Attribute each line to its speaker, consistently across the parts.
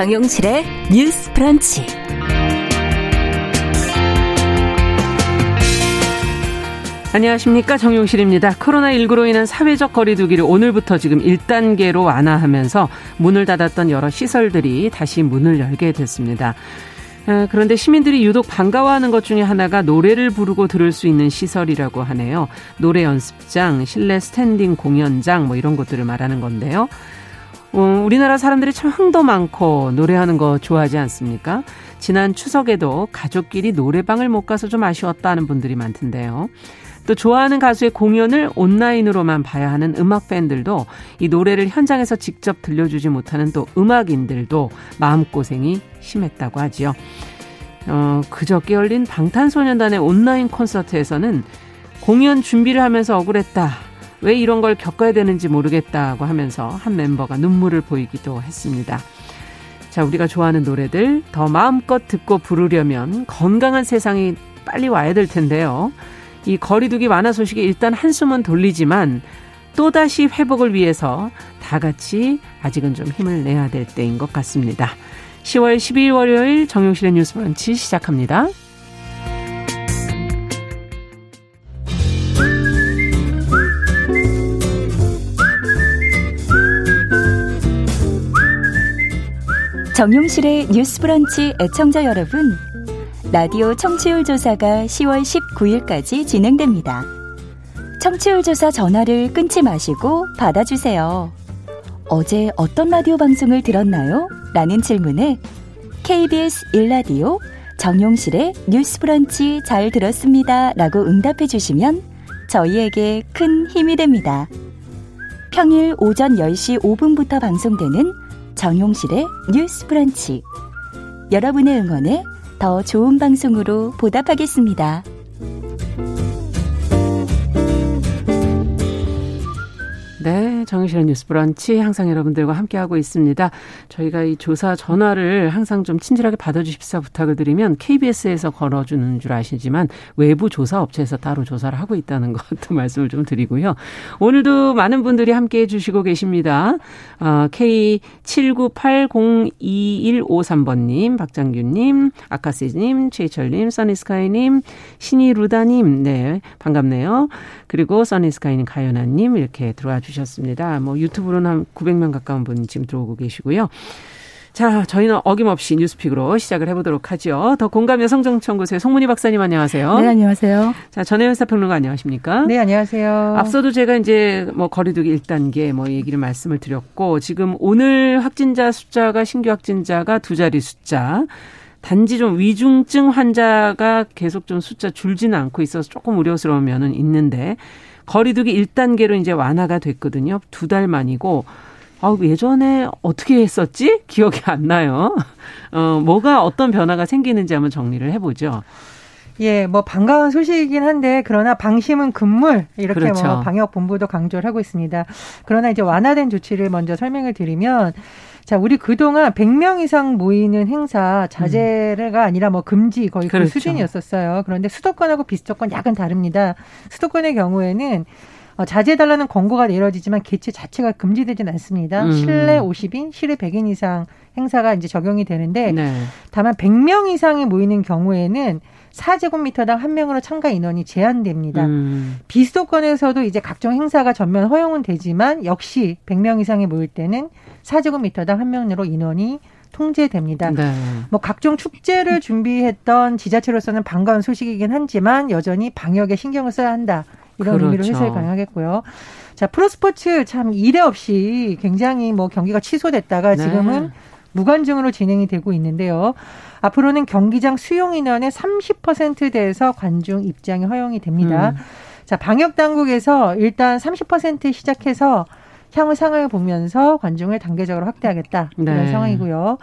Speaker 1: 정용실의 뉴스 브런치.
Speaker 2: 안녕하십니까 정용실입니다. 코로나19로 인한 사회적 거리두기를 오늘부터 지금 1단계로 완화하면서 문을 닫았던 여러 시설들이 다시 문을 열게 됐습니다. 어, 그런데 시민들이 유독 반가워하는 것 중에 하나가 노래를 부르고 들을 수 있는 시설이라고 하네요. 노래 연습장, 실내 스탠딩 공연장 뭐 이런 것들을 말하는 건데요. 어, 우리나라 사람들이 참 흥도 많고 노래하는 거 좋아하지 않습니까? 지난 추석에도 가족끼리 노래방을 못 가서 좀 아쉬웠다는 분들이 많던데요. 또 좋아하는 가수의 공연을 온라인으로만 봐야 하는 음악 팬들도 이 노래를 현장에서 직접 들려주지 못하는 또 음악인들도 마음고생이 심했다고 하지요. 어, 그저께 열린 방탄소년단의 온라인 콘서트에서는 공연 준비를 하면서 억울했다. 왜 이런 걸 겪어야 되는지 모르겠다고 하면서 한 멤버가 눈물을 보이기도 했습니다. 자, 우리가 좋아하는 노래들 더 마음껏 듣고 부르려면 건강한 세상이 빨리 와야 될 텐데요. 이 거리두기 완화 소식에 일단 한숨은 돌리지만 또다시 회복을 위해서 다 같이 아직은 좀 힘을 내야 될 때인 것 같습니다. 10월 12일 월요일 정용실의 뉴스 브런치 시작합니다.
Speaker 1: 정용실의 뉴스 브런치 애청자 여러분 라디오 청취율 조사가 10월 19일까지 진행됩니다. 청취율 조사 전화를 끊지 마시고 받아주세요. 어제 어떤 라디오 방송을 들었나요? 라는 질문에 KBS 1라디오 정용실의 뉴스 브런치 잘 들었습니다. 라고 응답해 주시면 저희에게 큰 힘이 됩니다. 평일 오전 10시 5분부터 방송되는 정용실의 뉴스 브런치. 여러분의 응원에 더 좋은 방송으로 보답하겠습니다.
Speaker 2: 네, 정의실의 뉴스 브런치 항상 여러분들과 함께하고 있습니다. 저희가 이 조사 전화를 항상 좀 친절하게 받아주십사 부탁을 드리면 KBS에서 걸어주는 줄 아시지만 외부 조사 업체에서 따로 조사를 하고 있다는 것도 말씀을 좀 드리고요. 오늘도 많은 분들이 함께해 주시고 계십니다. 어, K79802153번님, 박장규님, 아카시님, 최희철님, 써니스카이님, 신이루다님, 네, 반갑네요. 그리고 써니스카이님, 가연아님 이렇게 들어와 주시고 주셨습니다. 뭐 유튜브로는 한 900명 가까운 분이 지금 들어오고 계시고요. 자, 저희는 어김없이 뉴스픽으로 시작을 해보도록 하죠. 더 공감 여성정치연구소의 송문희 박사님 안녕하세요.
Speaker 3: 네, 안녕하세요.
Speaker 2: 자, 전혜연 사평론가 안녕하십니까?
Speaker 3: 네, 안녕하세요.
Speaker 2: 앞서도 제가 이제 뭐 거리두기 1단계 뭐 얘기를 말씀을 드렸고 지금 오늘 확진자 숫자가 신규 확진자가 두 자리 숫자. 단지 좀 위중증 환자가 계속 좀 숫자 줄지는 않고 있어서 조금 우려스러운 면은 있는데 거리두기 1단계로 이제 완화가 됐거든요. 두 달 만이고 아, 예전에 어떻게 했었지? 기억이 안 나요. 어, 뭐가 어떤 변화가 생기는지 한번 정리를 해보죠.
Speaker 3: 예, 뭐 반가운 소식이긴 한데 그러나 방심은 금물 이렇게 뭐 그렇죠. 뭐 방역 본부도 강조를 하고 있습니다. 그러나 이제 완화된 조치를 먼저 설명을 드리면 자, 우리 그동안 100명 이상 모이는 행사 자제가 아니라 뭐 금지 거의 그 그렇죠. 그 수준이었었어요. 그런데 수도권하고 비수도권 약간 다릅니다. 수도권의 경우에는 어, 자제해달라는 권고가 내려지지만 개최 자체가 금지되진 않습니다. 음. 실내 50인, 실외 100인 이상 행사가 이제 적용이 되는데 네. 다만 100명 이상이 모이는 경우에는 4제곱미터당 한 명으로 참가 인원이 제한됩니다. 음. 비수도권에서도 이제 각종 행사가 전면 허용은 되지만 역시 100명 이상이 모일 때는 4제곱미터당 한 명으로 인원이 통제됩니다. 네. 뭐 각종 축제를 준비했던 지자체로서는 반가운 소식이긴 하지만 여전히 방역에 신경을 써야 한다. 이런 그렇죠. 의미로 해석이 가능하겠고요. 자, 프로스포츠 참 이례 없이 굉장히 뭐 경기가 취소됐다가 네. 지금은 무관중으로 진행이 되고 있는데요. 앞으로는 경기장 수용 인원의 30%대에서 관중 입장이 허용이 됩니다. 음. 자, 방역 당국에서 일단 30% 시작해서 향후 상황을 보면서 관중을 단계적으로 확대하겠다 이런 네. 상황이고요.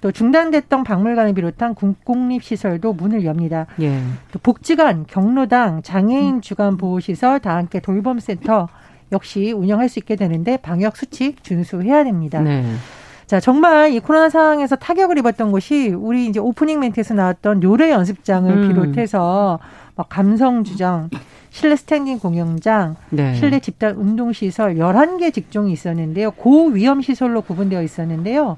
Speaker 3: 또 중단됐던 박물관을 비롯한 국공립시설도 문을 엽니다. 예. 또 복지관, 경로당, 장애인 음. 주간 보호시설, 다 함께 돌봄센터 역시 운영할 수 있게 되는데 방역 수칙 준수해야 됩니다. 네. 자, 정말 이 코로나 상황에서 타격을 입었던 곳이 우리 이제 오프닝 멘트에서 나왔던 노래 연습장을 음. 비롯해서 막 감성 주점, 실내 스탠딩 공연장, 네. 실내 집단 운동 시설 11개 직종이 있었는데요. 고위험 시설로 구분되어 있었는데요.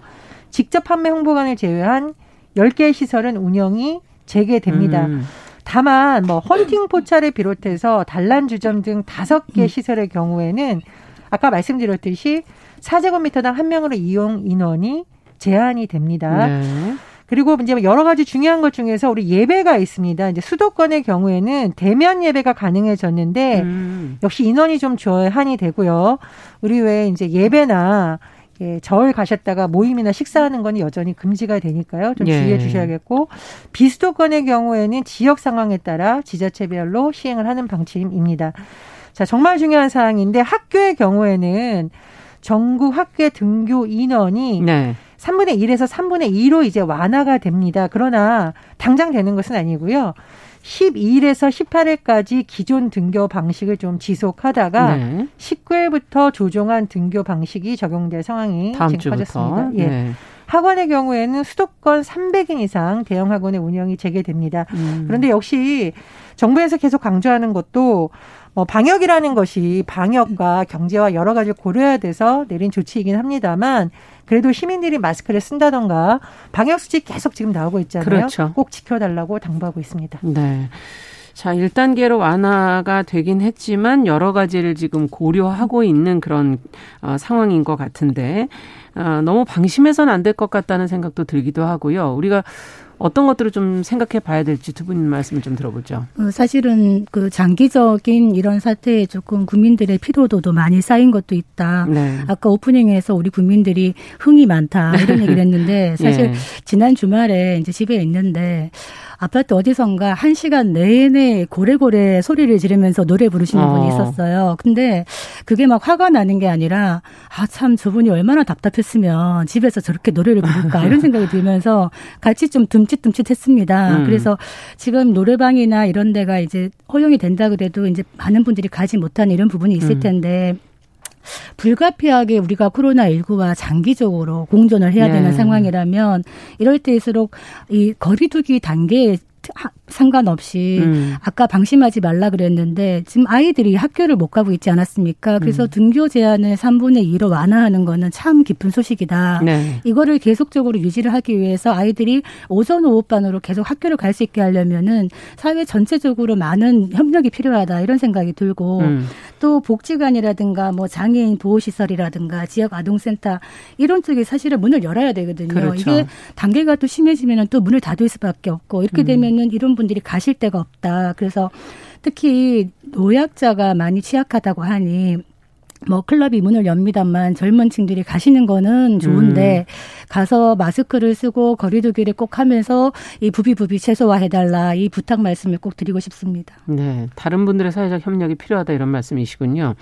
Speaker 3: 직접 판매 홍보관을 제외한 10개의 시설은 운영이 재개됩니다. 음. 다만 뭐 헌팅 포차를 비롯해서 단란 주점 등 다섯 개 음. 시설의 경우에는 아까 말씀드렸듯이 4제곱미터당 한 명으로 이용 인원이 제한이 됩니다. 네. 그리고 이제 여러 가지 중요한 것 중에서 우리 예배가 있습니다. 이제 수도권의 경우에는 대면 예배가 가능해졌는데 음. 역시 인원이 좀 제한이 되고요. 우리 왜 이제 예배나 예, 절 가셨다가 모임이나 식사하는 건 여전히 금지가 되니까요. 좀 예. 주의해 주셔야겠고 비수도권의 경우에는 지역 상황에 따라 지자체별로 시행을 하는 방침입니다. 자, 정말 중요한 사항인데 학교의 경우에는 전국 학교의 등교 인원이 네. 3분의 1에서 3분의 2로 이제 완화가 됩니다. 그러나 당장 되는 것은 아니고요. 12일에서 18일까지 기존 등교 방식을 좀 지속하다가 네. 19일부터 조정한 등교 방식이 적용될 상황이 지금 커졌습니다. 예. 네. 학원의 경우에는 수도권 300인 이상 대형 학원의 운영이 재개됩니다. 음. 그런데 역시 정부에서 계속 강조하는 것도 뭐 방역이라는 것이 방역과 경제와 여러 가지를 고려해야 돼서 내린 조치이긴 합니다만 그래도 시민들이 마스크를 쓴다던가 방역 수칙 계속 지금 나오고 있잖아요. 그렇죠. 꼭 지켜달라고 당부하고 있습니다.
Speaker 2: 네. 자, 1단계로 완화가 되긴 했지만 여러 가지를 지금 고려하고 있는 그런 어, 상황인 것 같은데 어, 너무 방심해서는 안 될 것 같다는 생각도 들기도 하고요. 우리가 어떤 것들을 좀 생각해 봐야 될지 두 분 말씀을 좀 들어보죠.
Speaker 4: 어, 사실은 그 장기적인 이런 사태에 조금 국민들의 피로도도 많이 쌓인 것도 있다. 네. 아까 오프닝에서 우리 국민들이 흥이 많다 이런 얘기를 했는데 사실 예. 지난 주말에 이제 집에 있는데 아파트 어디선가 한 시간 내내 고래고래 소리를 지르면서 노래 부르시는 어. 분이 있었어요. 근데 그게 막 화가 나는 게 아니라 아 참 저분이 얼마나 답답했으면 집에서 저렇게 노래를 부를까 이런 생각이 들면서 같이 좀 듬칫듬칫했습니다. 음. 그래서 지금 노래방이나 이런 데가 이제 허용이 된다 그래도 이제 많은 분들이 가지 못하는 이런 부분이 있을 음. 텐데 음. 불가피하게 우리가 코로나19와 장기적으로 공존을 해야 되는 네. 상황이라면 이럴 때일수록 이 거리두기 단계에 상관없이 음. 아까 방심하지 말라 그랬는데 지금 아이들이 학교를 못 가고 있지 않았습니까? 그래서 음. 등교 제한을 3분의 2로 완화하는 거는 참 기쁜 소식이다. 네. 이거를 계속적으로 유지를 하기 위해서 아이들이 오전 오후반으로 계속 학교를 갈 수 있게 하려면은 사회 전체적으로 많은 협력이 필요하다 이런 생각이 들고 음. 또 복지관이라든가 뭐 장애인 보호시설이라든가 지역 아동센터 이런 쪽이 사실은 문을 열어야 되거든요. 그렇죠. 이게 단계가 또 심해지면은 또 문을 닫을 수밖에 없고 이렇게 음. 되면은 이런 분 들이 가실 데가 없다. 그래서 특히 노약자가 많이 취약하다고 하니 뭐 클럽이 문을 엽니다만 젊은 층들이 가시는 거는 좋은데 음. 가서 마스크를 쓰고 거리두기를 꼭 하면서 이 부비부비 최소화해 달라 이 부탁 말씀을 꼭 드리고 싶습니다.
Speaker 2: 네, 다른 분들의 사회적 협력이 필요하다 이런 말씀이시군요.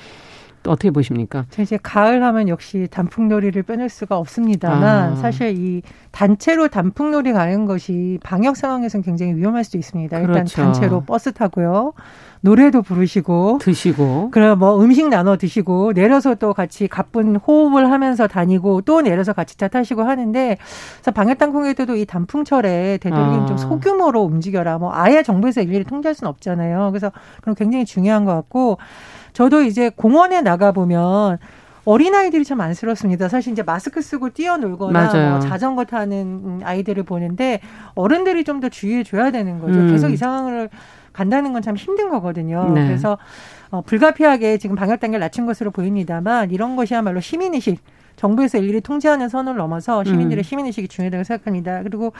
Speaker 2: 어떻게 보십니까?
Speaker 3: 이제 가을 하면 역시 단풍놀이를 빼놓을 수가 없습니다만 아. 사실 이 단체로 단풍놀이 가는 것이 방역 상황에서는 굉장히 위험할 수도 있습니다. 일단 그렇죠. 단체로 버스 타고요. 노래도 부르시고
Speaker 2: 드시고
Speaker 3: 그럼 뭐 음식 나눠 드시고 내려서 또 같이 가쁜 호흡을 하면서 다니고 또 내려서 같이 차 타시고 하는데 그래서 방역 당국에도 이 단풍철에 되도록이면 아. 좀 소규모로 움직여라. 뭐 아예 정부에서 일일이 통제할 수는 없잖아요. 그래서 그럼 굉장히 중요한 것 같고 저도 이제 공원에 나가 보면 어린아이들이 참 안쓰럽습니다. 사실 이제 마스크 쓰고 뛰어놀거나 뭐 자전거 타는 아이들을 보는데 어른들이 좀 더 주의해 줘야 되는 거죠. 음. 계속 이 상황을 간다는 건 참 힘든 거거든요. 네. 그래서 어, 불가피하게 지금 방역 단계를 낮춘 것으로 보입니다만 이런 것이야말로 시민의식 정부에서 일일이 통제하는 선을 넘어서 시민들의 음. 시민의식이 중요하다고 생각합니다. 그리고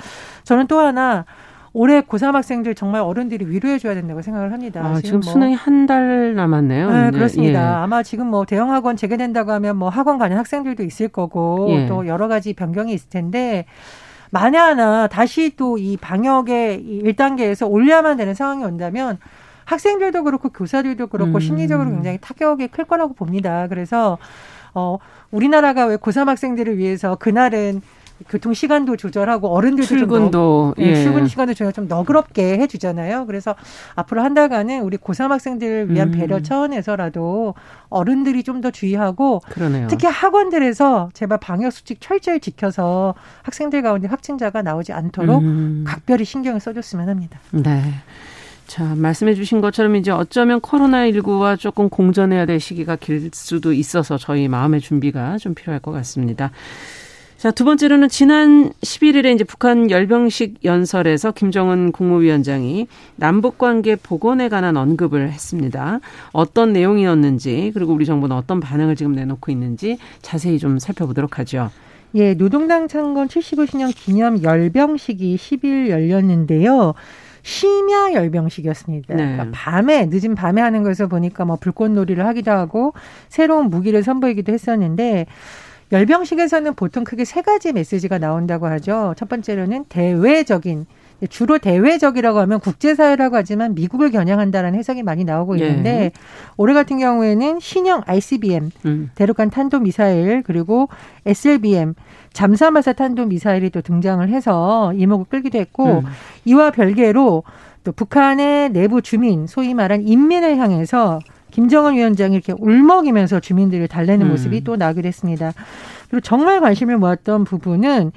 Speaker 3: 저는 또 하나 올해 고3 학생들 정말 어른들이 위로해 줘야 된다고 생각을 합니다.
Speaker 2: 아, 지금, 지금 뭐. 수능이 한 달 남았네요.
Speaker 3: 네, 네, 그렇습니다. 예. 아마 지금 뭐 대형 학원 재개된다고 하면 뭐 학원 가는 학생들도 있을 거고 예. 또 여러 가지 변경이 있을 텐데 만에 하나 다시 또 이 방역의 1단계에서 올려야만 되는 상황이 온다면 학생들도 그렇고 교사들도 그렇고 음. 심리적으로 굉장히 타격이 클 거라고 봅니다. 그래서 어 우리나라가 왜 고3 학생들을 위해서 그날은 교통 시간도 조절하고 어른들도
Speaker 2: 출근도
Speaker 3: 좀 너, 예. 출근 시간도 저희가 좀 너그럽게 해주잖아요. 그래서 앞으로 한 달간은 우리 고3 학생들을 위한 음. 배려 차원에서라도 어른들이 좀 더 주의하고 그러네요. 특히 학원들에서 제발 방역 수칙 철저히 지켜서 학생들 가운데 확진자가 나오지 않도록 음. 각별히 신경을 써줬으면 합니다.
Speaker 2: 네. 자, 말씀해 주신 것처럼 이제 어쩌면 코로나19와 조금 공존해야 될 시기가 길 수도 있어서 저희 마음의 준비가 좀 필요할 것 같습니다. 자, 두 번째로는 지난 11일에 이제 북한 열병식 연설에서 김정은 국무위원장이 남북 관계 복원에 관한 언급을 했습니다. 어떤 내용이었는지 그리고 우리 정부는 어떤 반응을 지금 내놓고 있는지 자세히 좀 살펴보도록 하죠.
Speaker 3: 예, 노동당 창건 75주년 기념 열병식이 10일 열렸는데요. 심야 열병식이었습니다. 네. 그러니까 밤에 늦은 밤에 하는 것에서 보니까 뭐 불꽃놀이를 하기도 하고 새로운 무기를 선보이기도 했었는데 열병식에서는 보통 크게 세 가지 메시지가 나온다고 하죠. 첫 번째로는 대외적인 주로 대외적이라고 하면 국제사회라고 하지만 미국을 겨냥한다는 해석이 많이 나오고 예. 있는데 예. 올해 같은 경우에는 신형 ICBM 음. 대륙간 탄도 미사일 그리고 SLBM 잠수함발사 탄도 미사일이 또 등장을 해서 이목을 끌기도 했고 음. 이와 별개로 또 북한의 내부 주민 소위 말한 인민을 향해서 김정은 위원장이 이렇게 울먹이면서 주민들을 달래는 음. 모습이 또 나기도 했습니다. 그리고 정말 관심을 모았던 부분은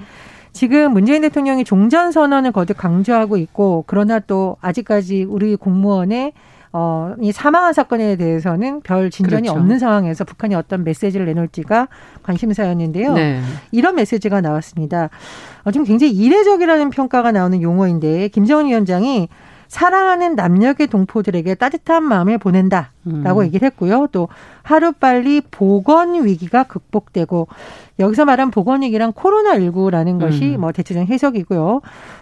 Speaker 3: 지금 문재인 대통령이 종전 선언을 거듭 강조하고 있고 그러나 또 아직까지 우리 공무원의 어, 이 사망한 사건에 대해서는 별 진전이 그렇죠. 없는 상황에서 북한이 어떤 메시지를 내놓을지가 관심사였는데요. 네. 이런 메시지가 나왔습니다. 어, 지금 굉장히 이례적이라는 평가가 나오는 용어인데 김정은 위원장이 사랑하는 남녀계 동포들에게 따뜻한 마음을 보낸다라고 음. 얘기를 했고요. 또 하루빨리 보건 위기가 극복되고 여기서 말한 보건 위기란 코로나19라는 것이 음. 뭐 대체적인 해석이고요.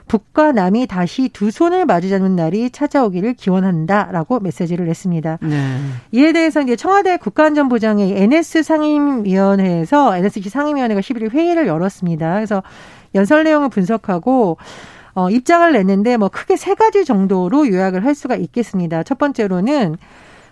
Speaker 3: 북과 남이 다시 두 손을 마주잡는 날이 찾아오기를 기원한다라고 메시지를 냈습니다. 네. 이에 대해서 이제 청와대 국가안전보장회 NS 상임위원회에서 NSC 상임위원회가 11일 회의를 열었습니다. 그래서 연설 내용을 분석하고 어, 입장을 냈는데 뭐 크게 세 가지 정도로 요약을 할 수가 있겠습니다. 첫 번째로는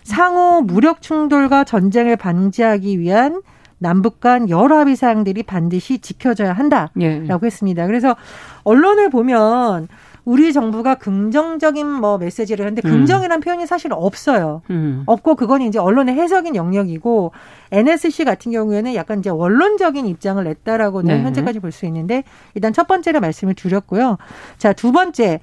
Speaker 3: 상호 무력 충돌과 전쟁을 방지하기 위한 남북 간 여러 합의 사항들이 반드시 지켜져야 한다라고 예. 했습니다. 그래서 언론을 보면 우리 정부가 긍정적인 뭐 메시지를 하는데 음. 긍정이란 음. 표현이 사실 없어요. 음. 없고 그건 이제 언론의 해석인 영역이고 NSC 같은 경우에는 약간 이제 원론적인 입장을 냈다라고는 네. 현재까지 볼 수 있는데 일단 첫 번째로 말씀을 드렸고요. 자, 두 번째.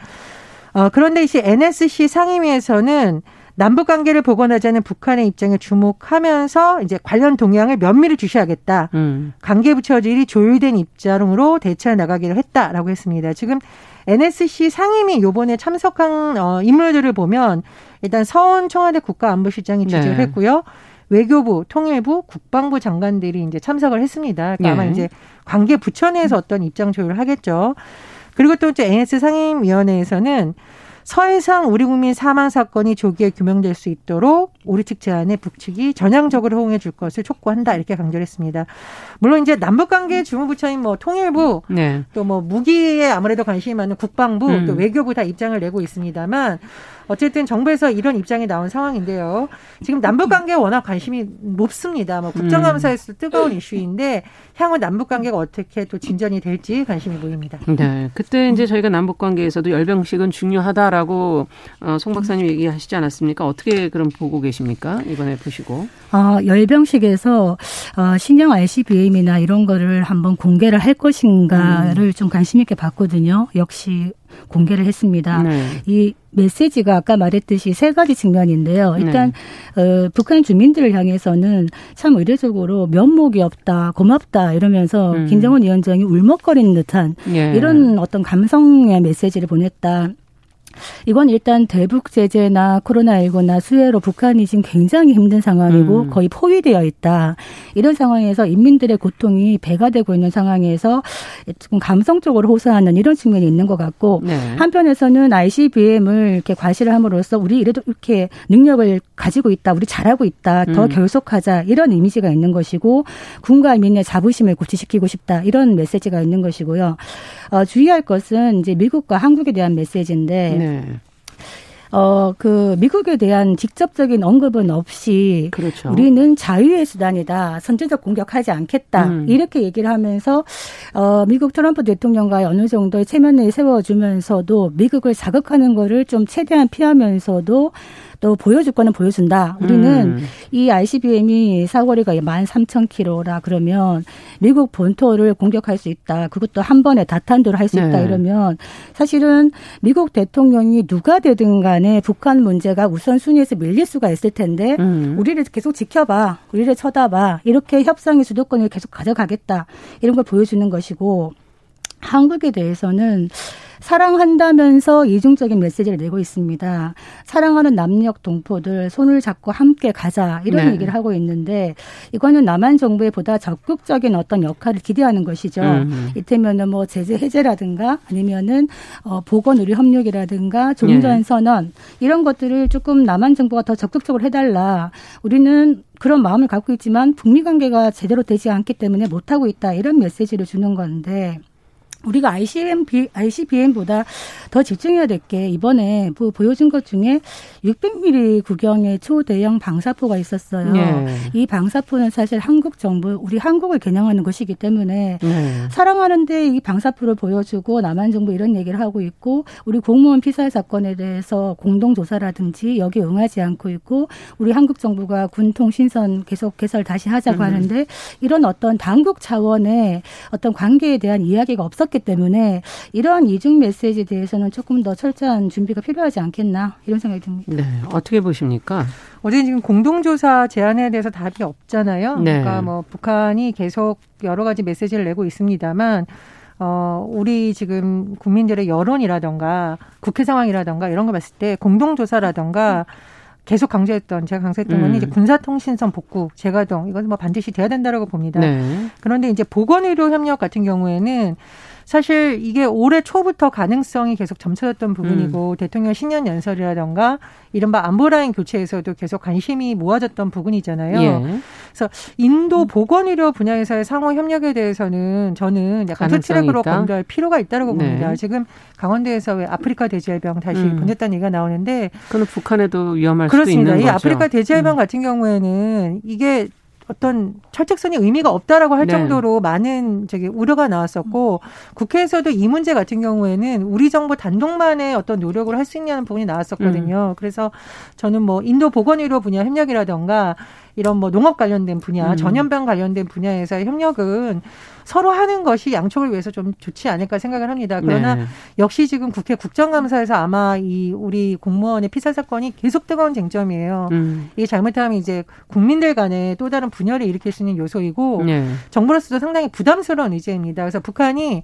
Speaker 3: 어, 그런데 이제 NSC 상임위에서는 남북 관계를 복원하자는 북한의 입장에 주목하면서 이제 관련 동향을 면밀히 주셔야겠다. 음. 관계 부처들이 조율된 입장으로 대처해 나가기로 했다라고 했습니다. 지금 NSC 상임위 요번에 참석한 어, 인물들을 보면 일단 서원 청와대 국가안보실장이 지지를 네. 했고요. 외교부, 통일부, 국방부 장관들이 이제 참석을 했습니다. 그러니까 네. 아마 이제 관계 부처 내에서 어떤 입장 조율을 하겠죠. 그리고 또 이제 NS 상임위원회에서는 서해상 우리 국민 사망 사건이 조기에 규명될 수 있도록 우리 측 제안에 북측이 전향적으로 호응해 줄 것을 촉구한다 이렇게 강조를 했습니다. 물론 이제 남북 관계 주무부처인 뭐 통일부 네. 또뭐 무기에 아무래도 관심이 많은 국방부 음. 또 외교부 다 입장을 내고 있습니다만 어쨌든 정부에서 이런 입장이 나온 상황인데요. 지금 남북 관계에 워낙 관심이 높습니다. 뭐 국정감사에서 음. 뜨거운 이슈인데 향후 남북 관계가 어떻게 또 진전이 될지 관심이 보입니다.
Speaker 2: 네. 그때 이제 저희가 남북 관계에서도 열병식은 중요하다라고 어, 송 박사님 얘기하시지 않았습니까? 어떻게 그럼 보고 계십니까? 이번에 보시고.
Speaker 4: 어, 열병식에서 어, 신형 ICBM이나 이런 거를 한번 공개를 할 것인가를 음. 좀 관심 있게 봤거든요. 역시 공개를 했습니다. 네. 이 메시지가 아까 말했듯이 세 가지 측면인데요. 일단 네. 어, 북한 주민들을 향해서는 참 의례적으로 면목이 없다, 고맙다 이러면서 음. 김정은 위원장이 울먹거리는 듯한 예. 이런 어떤 감성의 메시지를 보냈다. 이건 일단 대북 제재나 코로나19나 수해로 북한이 지금 굉장히 힘든 상황이고 음. 거의 포위되어 있다. 이런 상황에서 인민들의 고통이 배가 되고 있는 상황에서 조금 감성적으로 호소하는 이런 측면이 있는 것 같고 네. 한편에서는 ICBM을 이렇게 과시를 함으로써 우리 이래도 이렇게 능력을 가지고 있다. 우리 잘하고 있다. 더 음. 결속하자. 이런 이미지가 있는 것이고 군과 민의 자부심을 고취시키고 싶다. 이런 메시지가 있는 것이고요. 어, 주의할 것은 이제 미국과 한국에 대한 메시지인데 네. 어, 그, 미국에 대한 직접적인 언급은 없이. 그렇죠. 우리는 자유의 수단이다. 선제적 공격하지 않겠다. 음. 이렇게 얘기를 하면서, 어, 미국 트럼프 대통령과 어느 정도의 체면을 세워주면서도 미국을 자극하는 거를 좀 최대한 피하면서도 또 보여줄 거는 보여준다. 우리는 음. 이 ICBM이 사거리가 13,000km라 그러면 미국 본토를 공격할 수 있다. 그것도 한 번에 다탄도를 할수 있다. 네. 이러면 사실은 미국 대통령이 누가 되든 간에 북한 문제가 우선순위에서 밀릴 수가 있을 텐데 음. 우리를 계속 지켜봐. 우리를 쳐다봐. 이렇게 협상의 주도권을 계속 가져가겠다. 이런 걸 보여주는 것이고 한국에 대해서는 사랑한다면서 이중적인 메시지를 내고 있습니다. 사랑하는 남녘 동포들 손을 잡고 함께 가자 이런 네. 얘기를 하고 있는데 이거는 남한 정부에 보다 적극적인 어떤 역할을 기대하는 것이죠. 음. 이태면은 뭐 제재 해제라든가 아니면은 어 보건 의료 협력이라든가 종전 네. 선언 이런 것들을 조금 남한 정부가 더 적극적으로 해달라. 우리는 그런 마음을 갖고 있지만 북미 관계가 제대로 되지 않기 때문에 못하고 있다 이런 메시지를 주는 건데 우리가 ICM, ICBM보다 더 집중해야 될 게 이번에 보여준 것 중에 600mm 구경의 초대형 방사포가 있었어요. 네. 이 방사포는 사실 한국 정부, 우리 한국을 겨냥하는 것이기 때문에 네. 사랑하는데 이 방사포를 보여주고 남한 정부 이런 얘기를 하고 있고 우리 공무원 피살 사건에 대해서 공동 조사라든지 여기 응하지 않고 있고 우리 한국 정부가 군통 신선 계속 개설 다시 하자고 음. 하는데 이런 어떤 당국 차원의 어떤 관계에 대한 이야기가 없었기 있었기 때문에 이러한 이중 메시지에 대해서는 조금 더 철저한 준비가 필요하지 않겠나 이런 생각이 듭니다.
Speaker 2: 네, 어떻게 보십니까?
Speaker 3: 어제 지금 공동조사 제안에 대해서 답이 없잖아요. 네. 그러니까 뭐 북한이 계속 여러 가지 메시지를 내고 있습니다만 어, 우리 지금 국민들의 여론이라던가 국회 상황이라던가 이런 거 봤을 때 공동조사라던가 계속 강조했던 제가 강조했던 음. 건 이제 군사통신선 복구 재가동 이건 뭐 반드시 돼야 된다라고 봅니다. 네. 그런데 이제 보건의료 협력 같은 경우에는 사실 이게 올해 초부터 가능성이 계속 점쳐졌던 부분이고 음. 대통령 신년 연설이라던가 이른바 안보라인 교체에서도 계속 관심이 모아졌던 부분이잖아요. 예. 그래서 인도 보건의료 분야에서의 상호 협력에 대해서는 저는 약간 투트랙으로 검토할 필요가 있다고 네. 봅니다. 지금 강원도에서 왜 아프리카 돼지열병 다시 음. 보냈다는 얘기가 나오는데
Speaker 2: 그는 북한에도 위험할
Speaker 3: 그렇습니다.
Speaker 2: 수도 있는
Speaker 3: 거죠. 이 아프리카 돼지열병 음. 같은 경우에는 이게 어떤 철책선이 의미가 없다라고 할 네. 정도로 많은 저기 우려가 나왔었고 국회에서도 이 문제 같은 경우에는 우리 정부 단독만의 어떤 노력을 할 수 있냐는 부분이 나왔었거든요. 음. 그래서 저는 뭐 인도 보건의료 분야 협력이라던가 이런 뭐 농업 관련된 분야, 음. 전염병 관련된 분야에서의 협력은 서로 하는 것이 양쪽을 위해서 좀 좋지 않을까 생각을 합니다. 그러나 네. 역시 지금 국회 국정감사에서 아마 이 우리 공무원의 피살 사건이 계속 뜨거운 쟁점이에요. 음. 이게 잘못하면 이제 국민들 간에 또 다른 분열을 일으킬 수 있는 요소이고 네. 정부로서도 상당히 부담스러운 의제입니다. 그래서 북한이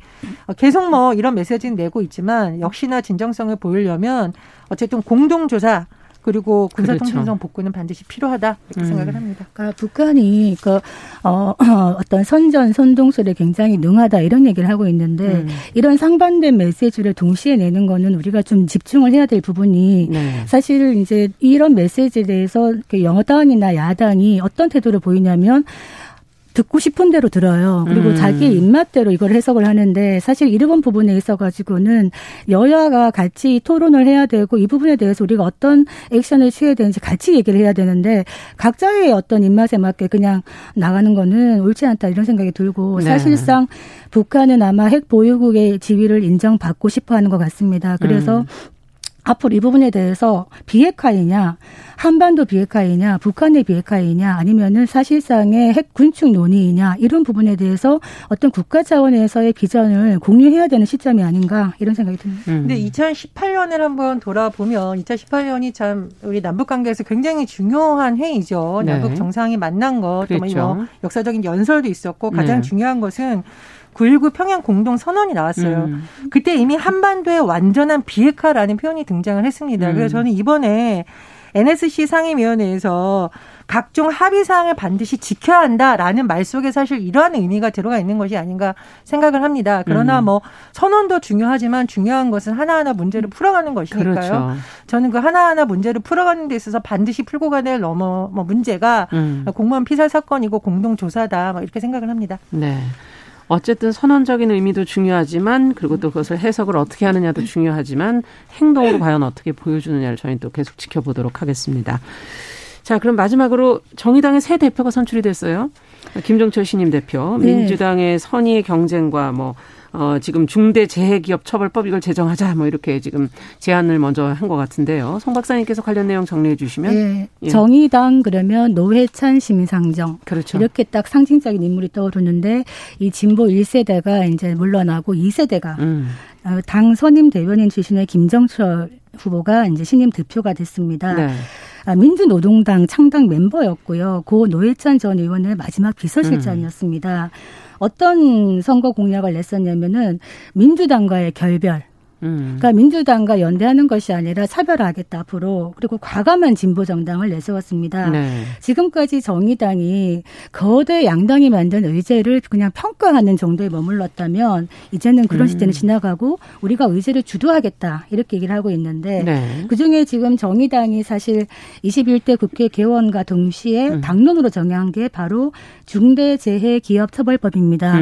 Speaker 3: 계속 뭐 이런 메시지는 내고 있지만 역시나 진정성을 보이려면 어쨌든 공동조사 그리고 군사통신성 그렇죠. 복구는 반드시 필요하다 이렇게 음. 생각을 합니다.
Speaker 4: 그러니까 북한이 그 어, 어떤 선전 선동술에 굉장히 능하다 이런 얘기를 하고 있는데 음. 이런 상반된 메시지를 동시에 내는 거는 우리가 좀 집중을 해야 될 부분이 네. 사실 이제 이런 메시지에 대해서 영어당이나 야당이 어떤 태도를 보이냐면 듣고 싶은 대로 들어요. 그리고 음. 자기 입맛대로 이걸 해석을 하는데 사실 이런 부분에 있어 가지고는 여야가 같이 토론을 해야 되고 이 부분에 대해서 우리가 어떤 액션을 취해야 되는지 같이 얘기를 해야 되는데 각자의 어떤 입맛에 맞게 그냥 나가는 거는 옳지 않다 이런 생각이 들고 네. 사실상 북한은 아마 핵 보유국의 지위를 인정받고 싶어 하는 것 같습니다. 그래서 음. 앞으로 이 부분에 대해서 비핵화이냐, 한반도 비핵화이냐, 북한의 비핵화이냐, 아니면은 사실상의 핵 군축 논의이냐, 이런 부분에 대해서 어떤 국가 차원에서의 비전을 공유해야 되는 시점이 아닌가, 이런 생각이 듭니다.
Speaker 3: 음. 근데 2018년을 한번 돌아보면, 2018년이 참 우리 남북 관계에서 굉장히 중요한 회의죠. 네. 남북 정상이 만난 것, 뭐 그렇죠. 뭐 역사적인 연설도 있었고, 가장 네. 중요한 것은 9.19 평양 공동 선언이 나왔어요. 음. 그때 이미 한반도의 완전한 비핵화라는 표현이 등장을 했습니다. 음. 그래서 저는 이번에 NSC 상임위원회에서 각종 합의 사항을 반드시 지켜야 한다라는 말 속에 사실 이러한 의미가 들어가 있는 것이 아닌가 생각을 합니다. 그러나 음. 뭐 선언도 중요하지만 중요한 것은 하나하나 문제를 풀어가는 것이니까요. 그렇죠. 저는 그 하나하나 문제를 풀어가는 데 있어서 반드시 풀고 가야 될 넘어 뭐 문제가 음. 공무원 피살 사건이고 공동 조사다 뭐 이렇게 생각을 합니다.
Speaker 2: 네. 어쨌든 선언적인 의미도 중요하지만 그리고 또 그것을 해석을 어떻게 하느냐도 중요하지만 행동으로 과연 어떻게 보여주느냐를 저희는 또 계속 지켜보도록 하겠습니다. 자, 그럼 마지막으로 정의당의 새 대표가 선출이 됐어요. 김종철 신임 대표. 네. 민주당의 선의 경쟁과 뭐 어, 지금 중대재해기업처벌법 이걸 제정하자 뭐 이렇게 지금 제안을 먼저 한 것 같은데요. 송 박사님께서 관련 내용 정리해 주시면. 네.
Speaker 4: 예. 정의당 그러면 노회찬 시민상정. 그렇죠. 이렇게 딱 상징적인 인물이 떠오르는데 이 진보 1세대가 이제 물러나고 2세대가 음. 어, 당 선임 대변인 출신의 김정철 후보가 이제 신임 대표가 됐습니다. 네. 아, 민주노동당 창당 멤버였고요. 고 노회찬 전 의원의 마지막 비서실장이었습니다. 음. 어떤 선거 공약을 냈었냐면은 민주당과의 결별, 음. 그러니까 민주당과 연대하는 것이 아니라 차별화하겠다 앞으로 그리고 과감한 진보 정당을 내세웠습니다. 네. 지금까지 정의당이 거대 양당이 만든 의제를 그냥 평가하는 정도에 머물렀다면 이제는 그런 음. 시대는 지나가고 우리가 의제를 주도하겠다 이렇게 얘기를 하고 있는데 네. 그중에 지금 정의당이 사실 21대 국회 개원과 동시에 음. 당론으로 정한 게 바로 중대재해기업처벌법입니다.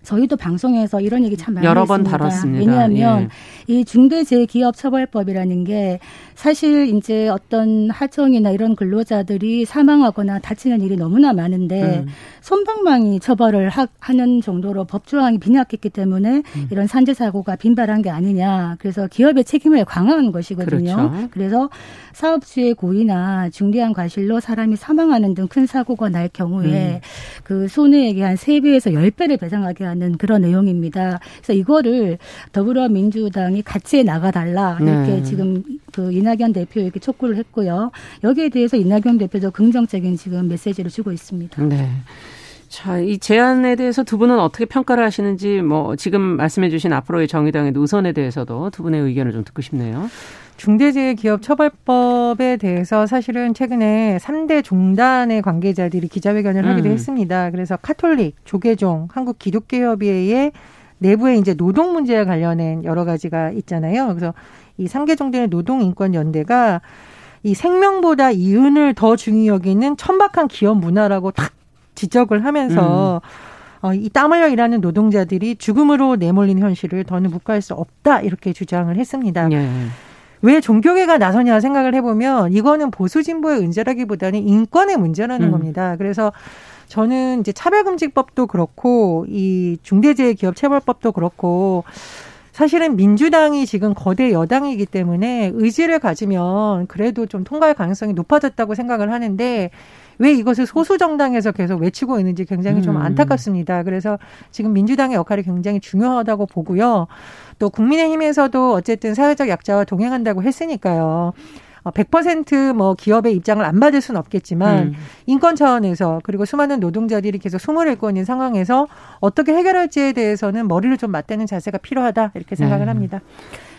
Speaker 4: 음. 저희도 방송에서 이런 얘기 참 많이
Speaker 2: 여러
Speaker 4: 했습니다.
Speaker 2: 번 다뤘습니다.
Speaker 4: 왜냐하면 예. 이 중대재해기업처벌법이라는 게 사실 이제 어떤 하청이나 이런 근로자들이 사망하거나 다치는 일이 너무나 많은데 음. 손방망이 처벌을 하, 는 정도로 법 조항이 빈약했기 때문에 음. 이런 산재 사고가 빈발한 게 아니냐. 그래서 기업의 책임을 강화한 것이거든요. 그렇죠. 그래서 사업주의 고의나 중대한 과실로 사람이 사망하는 등 큰 사고가 날 경우에 음. 그 손해액의 한 세배에서 열배를 배상하게 하는 그런 내용입니다. 그래서 이거를 더불어민주당이 같이 나가달라. 이렇게 네. 지금 그 이낙연 대표에게 촉구를 했고요. 여기에 대해서 이낙연 대표도 긍정적인 지금 메시지를 주고 있습니다. 네.
Speaker 2: 자, 이 제안에 대해서 두 분은 어떻게 평가를 하시는지 뭐 지금 말씀해 주신 앞으로의 정의당의 노선에 대해서도 두 분의 의견을 좀 듣고 싶네요.
Speaker 3: 중대재해기업처벌법에 대해서 사실은 최근에 3대 종단의 관계자들이 기자회견을 음. 하기도 했습니다. 그래서 카톨릭, 조계종, 한국기독교협의회의 내부에 이제 노동 문제와 관련된 여러 가지가 있잖아요. 그래서 이 3개 정도의 노동인권연대가 이 생명보다 이윤을 더 중요히 여기는 천박한 기업 문화라고 탁 지적을 하면서 음. 어, 이 땀 흘려 일하는 노동자들이 죽음으로 내몰린 현실을 더는 묵과할 수 없다 이렇게 주장을 했습니다. 예. 왜 종교계가 나서냐 생각을 해보면 이거는 보수 진보의 문제라기보다는 인권의 문제라는 음. 겁니다. 그래서 저는 이제 차별금지법도 그렇고 이 중대재해기업처벌법도 그렇고 사실은 민주당이 지금 거대 여당이기 때문에 의지를 가지면 그래도 좀 통과할 가능성이 높아졌다고 생각을 하는데 왜 이것을 소수 정당에서 계속 외치고 있는지 굉장히 좀 음. 안타깝습니다. 그래서 지금 민주당의 역할이 굉장히 중요하다고 보고요. 또 국민의힘에서도 어쨌든 사회적 약자와 동행한다고 했으니까요. 100%뭐 어, 기업의 입장을 안 받을 수는 없겠지만 음. 인권 차원에서 그리고 수많은 노동자들이 계속 숨을 잃고 있는 상황에서 어떻게 해결할지에 대해서는 머리를 좀 맞대는 자세가 필요하다 이렇게 생각을 음. 합니다.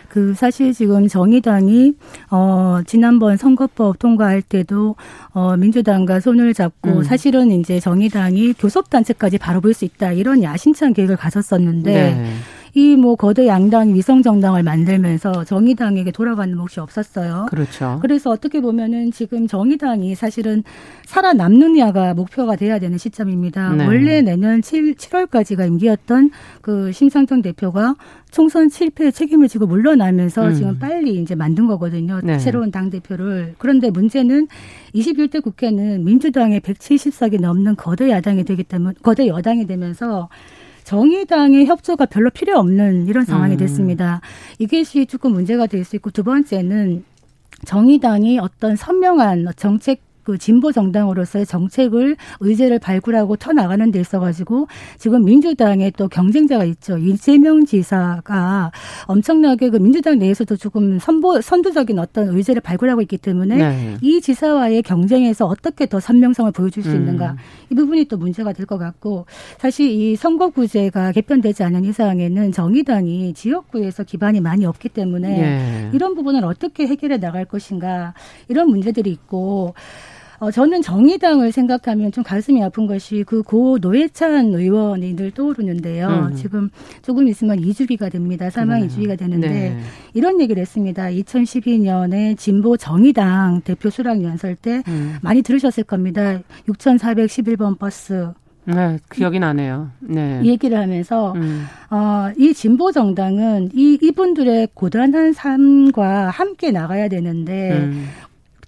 Speaker 4: 그 사실 지금 정의당이 어 지난번 선거법 통과할 때도 어 민주당과 손을 잡고 음. 사실은 이제 정의당이 교섭 단체까지 바로 볼 수 있다 이런 야심찬 계획을 가졌었는데 네. 이 뭐 거대 양당 위성 정당을 만들면서 정의당에게 돌아가는 몫이 없었어요.
Speaker 2: 그렇죠.
Speaker 4: 그래서 어떻게 보면은 지금 정의당이 사실은 살아남느냐가 목표가 돼야 되는 시점입니다. 네. 원래 내년 7, 7월까지가 임기였던 그 심상정 대표가 총선 실패 책임을 지고 물러나면서 음. 지금 빨리 이제 만든 거거든요. 네. 새로운 당 대표를. 그런데 문제는 21대 국회는 민주당의 170석이 넘는 거대 야당이 되기 때문에 거대 여당이 되면서 정의당의 협조가 별로 필요 없는 이런 상황이 음. 됐습니다. 이것이 조금 문제가 될 수 있고 두 번째는 정의당이 어떤 선명한 정책 그 진보 정당으로서의 정책을 의제를 발굴하고 터 나가는 데 있어 가지고 지금 민주당에 또 경쟁자가 있죠 이재명 지사가 엄청나게 그 민주당 내에서도 조금 선보 선두적인 어떤 의제를 발굴하고 있기 때문에 네. 이 지사와의 경쟁에서 어떻게 더 선명성을 보여줄 수 음. 있는가 이 부분이 또 문제가 될 것 같고 사실 이 선거구제가 개편되지 않은 이상에는 정의당이 지역구에서 기반이 많이 없기 때문에 네. 이런 부분을 어떻게 해결해 나갈 것인가 이런 문제들이 있고. 어, 저는 정의당을 생각하면 좀 가슴이 아픈 것이 그 고 노회찬 의원이 늘 떠오르는데요. 음. 지금 조금 있으면 2주기가 됩니다. 사망 2주기가 되는데 네. 이런 얘기를 했습니다. 2012년에 진보 정의당 대표 수락 연설 때 음. 많이 들으셨을 겁니다. 6,411번 버스
Speaker 2: 네, 기억이 나네요. 네.
Speaker 4: 얘기를 하면서 음. 어, 이 진보 정당은 이 이분들의 고단한 삶과 함께 나가야 되는데 음.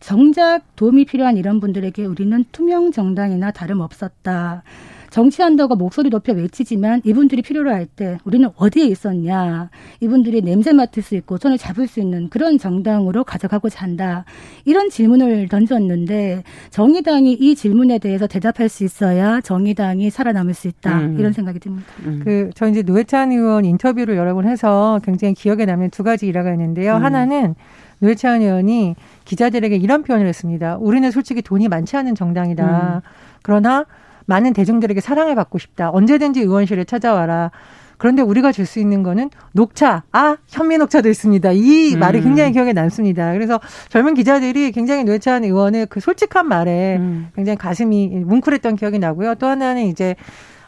Speaker 4: 정작 도움이 필요한 이런 분들에게 우리는 투명 정당이나 다름없었다. 정치한다고 목소리 높여 외치지만 이분들이 필요로 할 때 우리는 어디에 있었냐. 이분들이 냄새 맡을 수 있고 손을 잡을 수 있는 그런 정당으로 가져가고자 한다. 이런 질문을 던졌는데 정의당이 이 질문에 대해서 대답할 수 있어야 정의당이 살아남을 수 있다. 음. 이런 생각이 듭니다.
Speaker 3: 음. 그, 저 이제 노회찬 의원 인터뷰를 여러 번 해서 굉장히 기억에 남는 두 가지 일화가 있는데요. 음. 하나는 노회찬 의원이 기자들에게 이런 표현을 했습니다. 우리는 솔직히 돈이 많지 않은 정당이다. 음. 그러나 많은 대중들에게 사랑을 받고 싶다. 언제든지 의원실에 찾아와라. 그런데 우리가 줄 수 있는 거는 녹차, 아, 현미 녹차도 있습니다. 이 음. 말이 굉장히 기억에 남습니다. 그래서 젊은 기자들이 굉장히 노회찬 의원의 그 솔직한 말에 음. 굉장히 가슴이 뭉클했던 기억이 나고요. 또 하나는 이제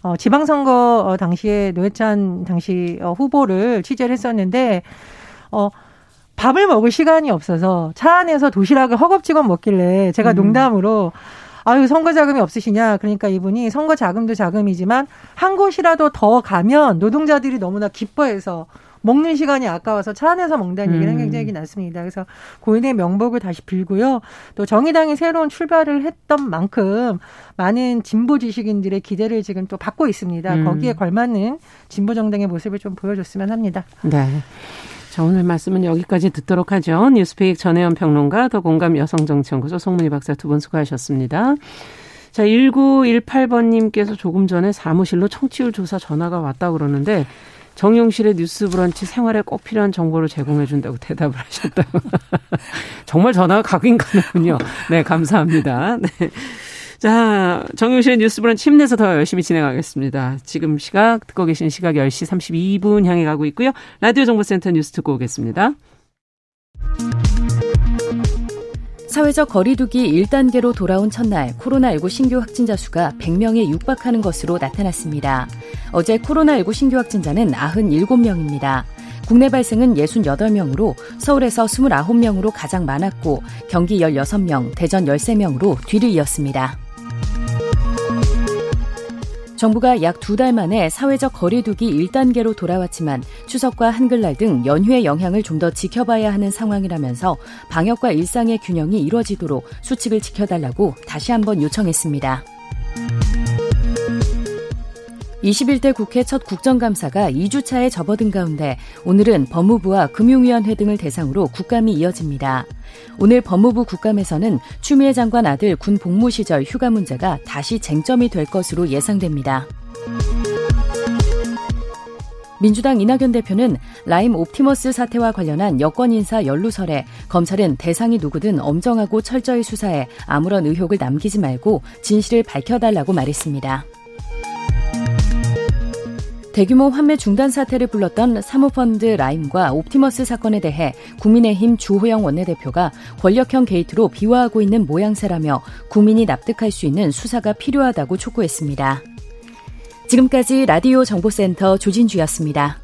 Speaker 3: 어, 지방선거 어, 당시에 노회찬 당시 어, 후보를 취재를 했었는데, 어, 밥을 먹을 시간이 없어서 차 안에서 도시락을 허겁지겁 먹길래 제가 음. 농담으로 아유 선거 자금이 없으시냐 그러니까 이분이 선거 자금도 자금이지만 한 곳이라도 더 가면 노동자들이 너무나 기뻐해서 먹는 시간이 아까워서 차 안에서 먹는다는 얘기는 음. 굉장히 났습니다. 그래서 고인의 명복을 다시 빌고요. 또 정의당이 새로운 출발을 했던 만큼 많은 진보 지식인들의 기대를 지금 또 받고 있습니다. 음. 거기에 걸맞는 진보 정당의 모습을 좀 보여줬으면 합니다.
Speaker 2: 네. 자, 오늘 말씀은 여기까지 듣도록 하죠. 뉴스페이크 전혜연 평론가, 더 공감 여성정치연구소 송문희 박사 두 분 수고하셨습니다. 자, 1918번님께서 조금 전에 사무실로 청취율 조사 전화가 왔다 그러는데 정용실의 뉴스 브런치 생활에 꼭 필요한 정보를 제공해 준다고 대답을 하셨다고. 정말 전화가 가긴 가는군요. 네, 감사합니다. 네. 자, 정용실의 뉴스브런치 힘내서 더 열심히 진행하겠습니다. 지금 시각, 듣고 계신 시각 10시 32분 향해 가고 있고요. 라디오 정보센터 뉴스 듣고 오겠습니다.
Speaker 1: 사회적 거리두기 1단계로 돌아온 첫날 코로나19 신규 확진자 수가 100명에 육박하는 것으로 나타났습니다. 어제 코로나19 신규 확진자는 97명입니다. 국내 발생은 68명으로 서울에서 29명으로 가장 많았고 경기 16명, 대전 13명으로 뒤를 이었습니다. 정부가 약 두 달 만에 사회적 거리두기 1단계로 돌아왔지만 추석과 한글날 등 연휴의 영향을 좀 더 지켜봐야 하는 상황이라면서 방역과 일상의 균형이 이뤄지도록 수칙을 지켜달라고 다시 한번 요청했습니다. 21대 국회 첫 국정감사가 2주차에 접어든 가운데 오늘은 법무부와 금융위원회 등을 대상으로 국감이 이어집니다. 오늘 법무부 국감에서는 추미애 장관 아들 군 복무 시절 휴가 문제가 다시 쟁점이 될 것으로 예상됩니다. 민주당 이낙연 대표는 라임 옵티머스 사태와 관련한 여권 인사 연루설에 검찰은 대상이 누구든 엄정하고 철저히 수사해 아무런 의혹을 남기지 말고 진실을 밝혀달라고 말했습니다. 대규모 환매 중단 사태를 불렀던 사모펀드 라임과 옵티머스 사건에 대해 국민의힘 주호영 원내대표가 권력형 게이트로 비화하고 있는 모양새라며 국민이 납득할 수 있는 수사가 필요하다고 촉구했습니다. 지금까지 라디오 정보센터 조진주였습니다.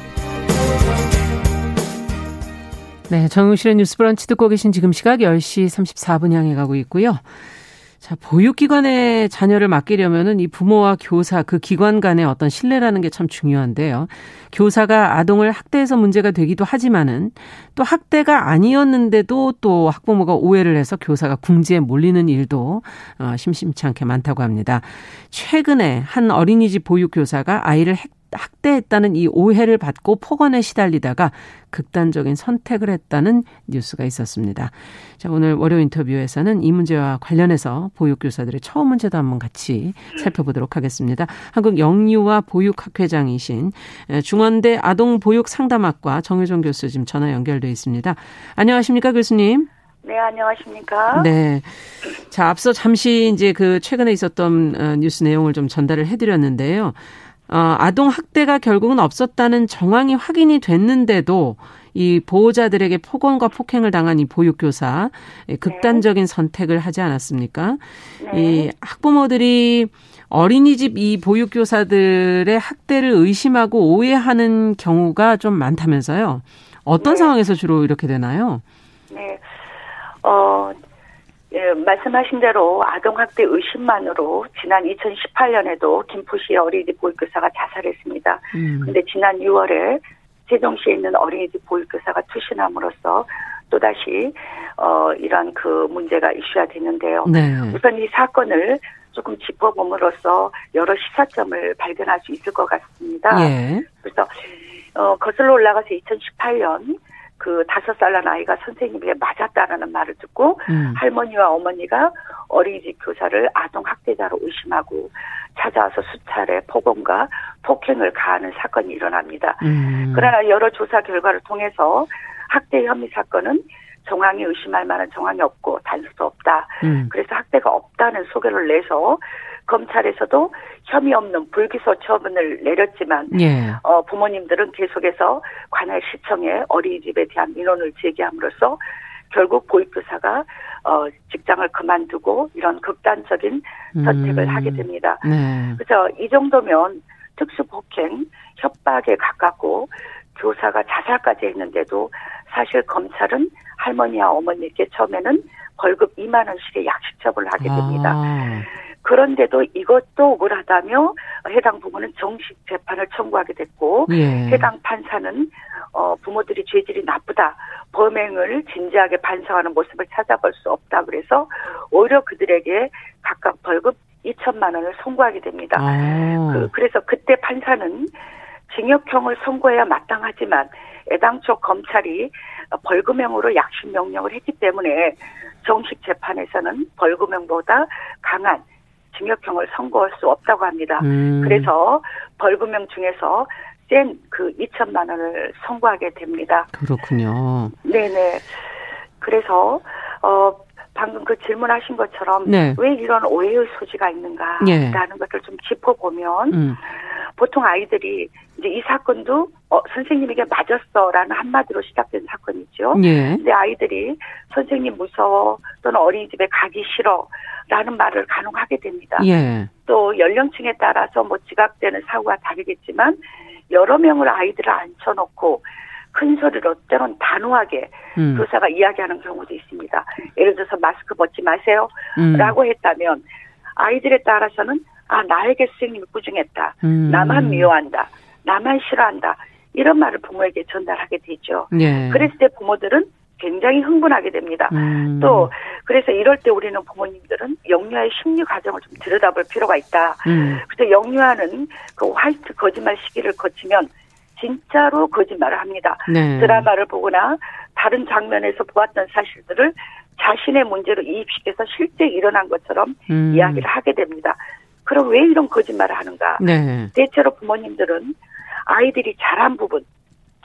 Speaker 2: 네, 정용실의 뉴스 브런치 듣고 계신 지금 시각 10시 34분 향해 가고 있고요. 자, 보육기관에 자녀를 맡기려면은 이 부모와 교사, 그 기관 간의 어떤 신뢰라는 게 참 중요한데요. 교사가 아동을 학대해서 문제가 되기도 하지만은 또 학대가 아니었는데도 또 학부모가 오해를 해서 교사가 궁지에 몰리는 일도 어, 심심치 않게 많다고 합니다. 최근에 한 어린이집 보육교사가 아이를 핵 학대했다는 이 오해를 받고 폭언에 시달리다가 극단적인 선택을 했다는 뉴스가 있었습니다. 자, 오늘 월요 인터뷰에서는 이 문제와 관련해서 보육교사들의 처음 문제도 한번 같이 살펴보도록 하겠습니다. 한국 영유아 보육학회장이신 중원대 아동보육상담학과 정효정 교수 지금 전화 연결돼 있습니다. 안녕하십니까 교수님?
Speaker 5: 네, 안녕하십니까?
Speaker 2: 네. 자, 앞서 잠시 이제 그 최근에 있었던 어, 뉴스 내용을 좀 전달을 해드렸는데요. 어, 아동 학대가 결국은 없었다는 정황이 확인이 됐는데도 이 보호자들에게 폭언과 폭행을 당한 이 보육교사 예, 극단적인 네. 선택을 하지 않았습니까? 네. 이 학부모들이 어린이집 이 보육교사들의 학대를 의심하고 오해하는 경우가 좀 많다면서요. 어떤 네. 상황에서 주로 이렇게 되나요?
Speaker 5: 네. 어, 예, 말씀하신 대로 아동학대 의심만으로 지난 2018년에도 김포시 어린이집 보육교사가 자살했습니다. 음. 근데 지난 6월에 세종시에 있는 어린이집 보육교사가 투신함으로써 또다시 어 이런 그 문제가 이슈가 됐는데요. 네. 우선 이 사건을 조금 짚어봄으로써 여러 시사점을 발견할 수 있을 것 같습니다. 예. 그래서 어 거슬러 올라가서 2018년 그 다섯 살 난 아이가 선생님에게 맞았다라는 말을 듣고 음. 할머니와 어머니가 어린이집 교사를 아동 학대자로 의심하고 찾아와서 수차례 폭언과 폭행을 가하는 사건이 일어납니다. 음. 그러나 여러 조사 결과를 통해서 학대 혐의 사건은 정황이 의심할 만한 정황이 없고 단서도 없다. 음. 그래서 학대가 없다는 소개를 내서 검찰에서도 혐의 없는 불기소 처분을 내렸지만 예. 어, 부모님들은 계속해서 관할 시청에 어린이집에 대한 민원을 제기함으로써 결국 보육교사가 어, 직장을 그만두고 이런 극단적인 선택을 음. 하게 됩니다. 네. 그래서 이 정도면 특수폭행, 협박에 가깝고 교사가 자살까지 했는데도 사실 검찰은 할머니와 어머니께 처음에는 벌금 2만 원씩의 약식처벌을 하게 됩니다. 아. 그런데도 이것도 억울하다며 해당 부모는 정식 재판을 청구하게 됐고 예. 해당 판사는 어 부모들이 죄질이 나쁘다 범행을 진지하게 반성하는 모습을 찾아볼 수 없다 그래서 오히려 그들에게 각각 벌금 2천만 원을 선고하게 됩니다. 아. 그, 그래서 그때 판사는 징역형을 선고해야 마땅하지만 애당초 검찰이 벌금형으로 약식 명령을 했기 때문에 정식 재판에서는 벌금형보다 강한 징역형을 선고할 수 없다고 합니다. 음. 그래서 벌금형 중에서 센 그 2천만 원을 선고하게 됩니다.
Speaker 2: 그렇군요.
Speaker 5: 네네. 그래서 어 방금 그 질문하신 것처럼 네. 왜 이런 오해의 소지가 있는가라는 네. 것을 좀 짚어보면 음. 보통 아이들이 이제 이 사건도 어, 선생님에게 맞았어라는 한마디로 시작된 사건이죠. 예. 근데 아이들이 선생님 무서워 또는 어린이집에 가기 싫어라는 말을 간혹 하게 됩니다. 예. 또 연령층에 따라서 뭐 지각되는 사고가 다르겠지만 여러 명을 아이들을 앉혀놓고 큰 소리로 때론 단호하게 음. 교사가 이야기하는 경우도 있습니다. 예를 들어서 마스크 벗지 마세요. 음. 라고 했다면 아이들에 따라서는 아, 나에게 선생님이 꾸중했다. 음. 나만 미워한다. 나만 싫어한다. 이런 말을 부모에게 전달하게 되죠. 예. 그랬을 때 부모들은 굉장히 흥분하게 됩니다. 음. 또 그래서 이럴 때 우리는 부모님들은 영유아의 심리 과정을 좀 들여다볼 필요가 있다. 음. 그래서 영유아는 그 화이트 거짓말 시기를 거치면 진짜로 거짓말을 합니다. 네. 드라마를 보거나 다른 장면에서 보았던 사실들을 자신의 문제로 이입시켜서 실제 일어난 것처럼 음. 이야기를 하게 됩니다. 그럼 왜 이런 거짓말을 하는가? 네. 대체로 부모님들은 아이들이 잘한 부분,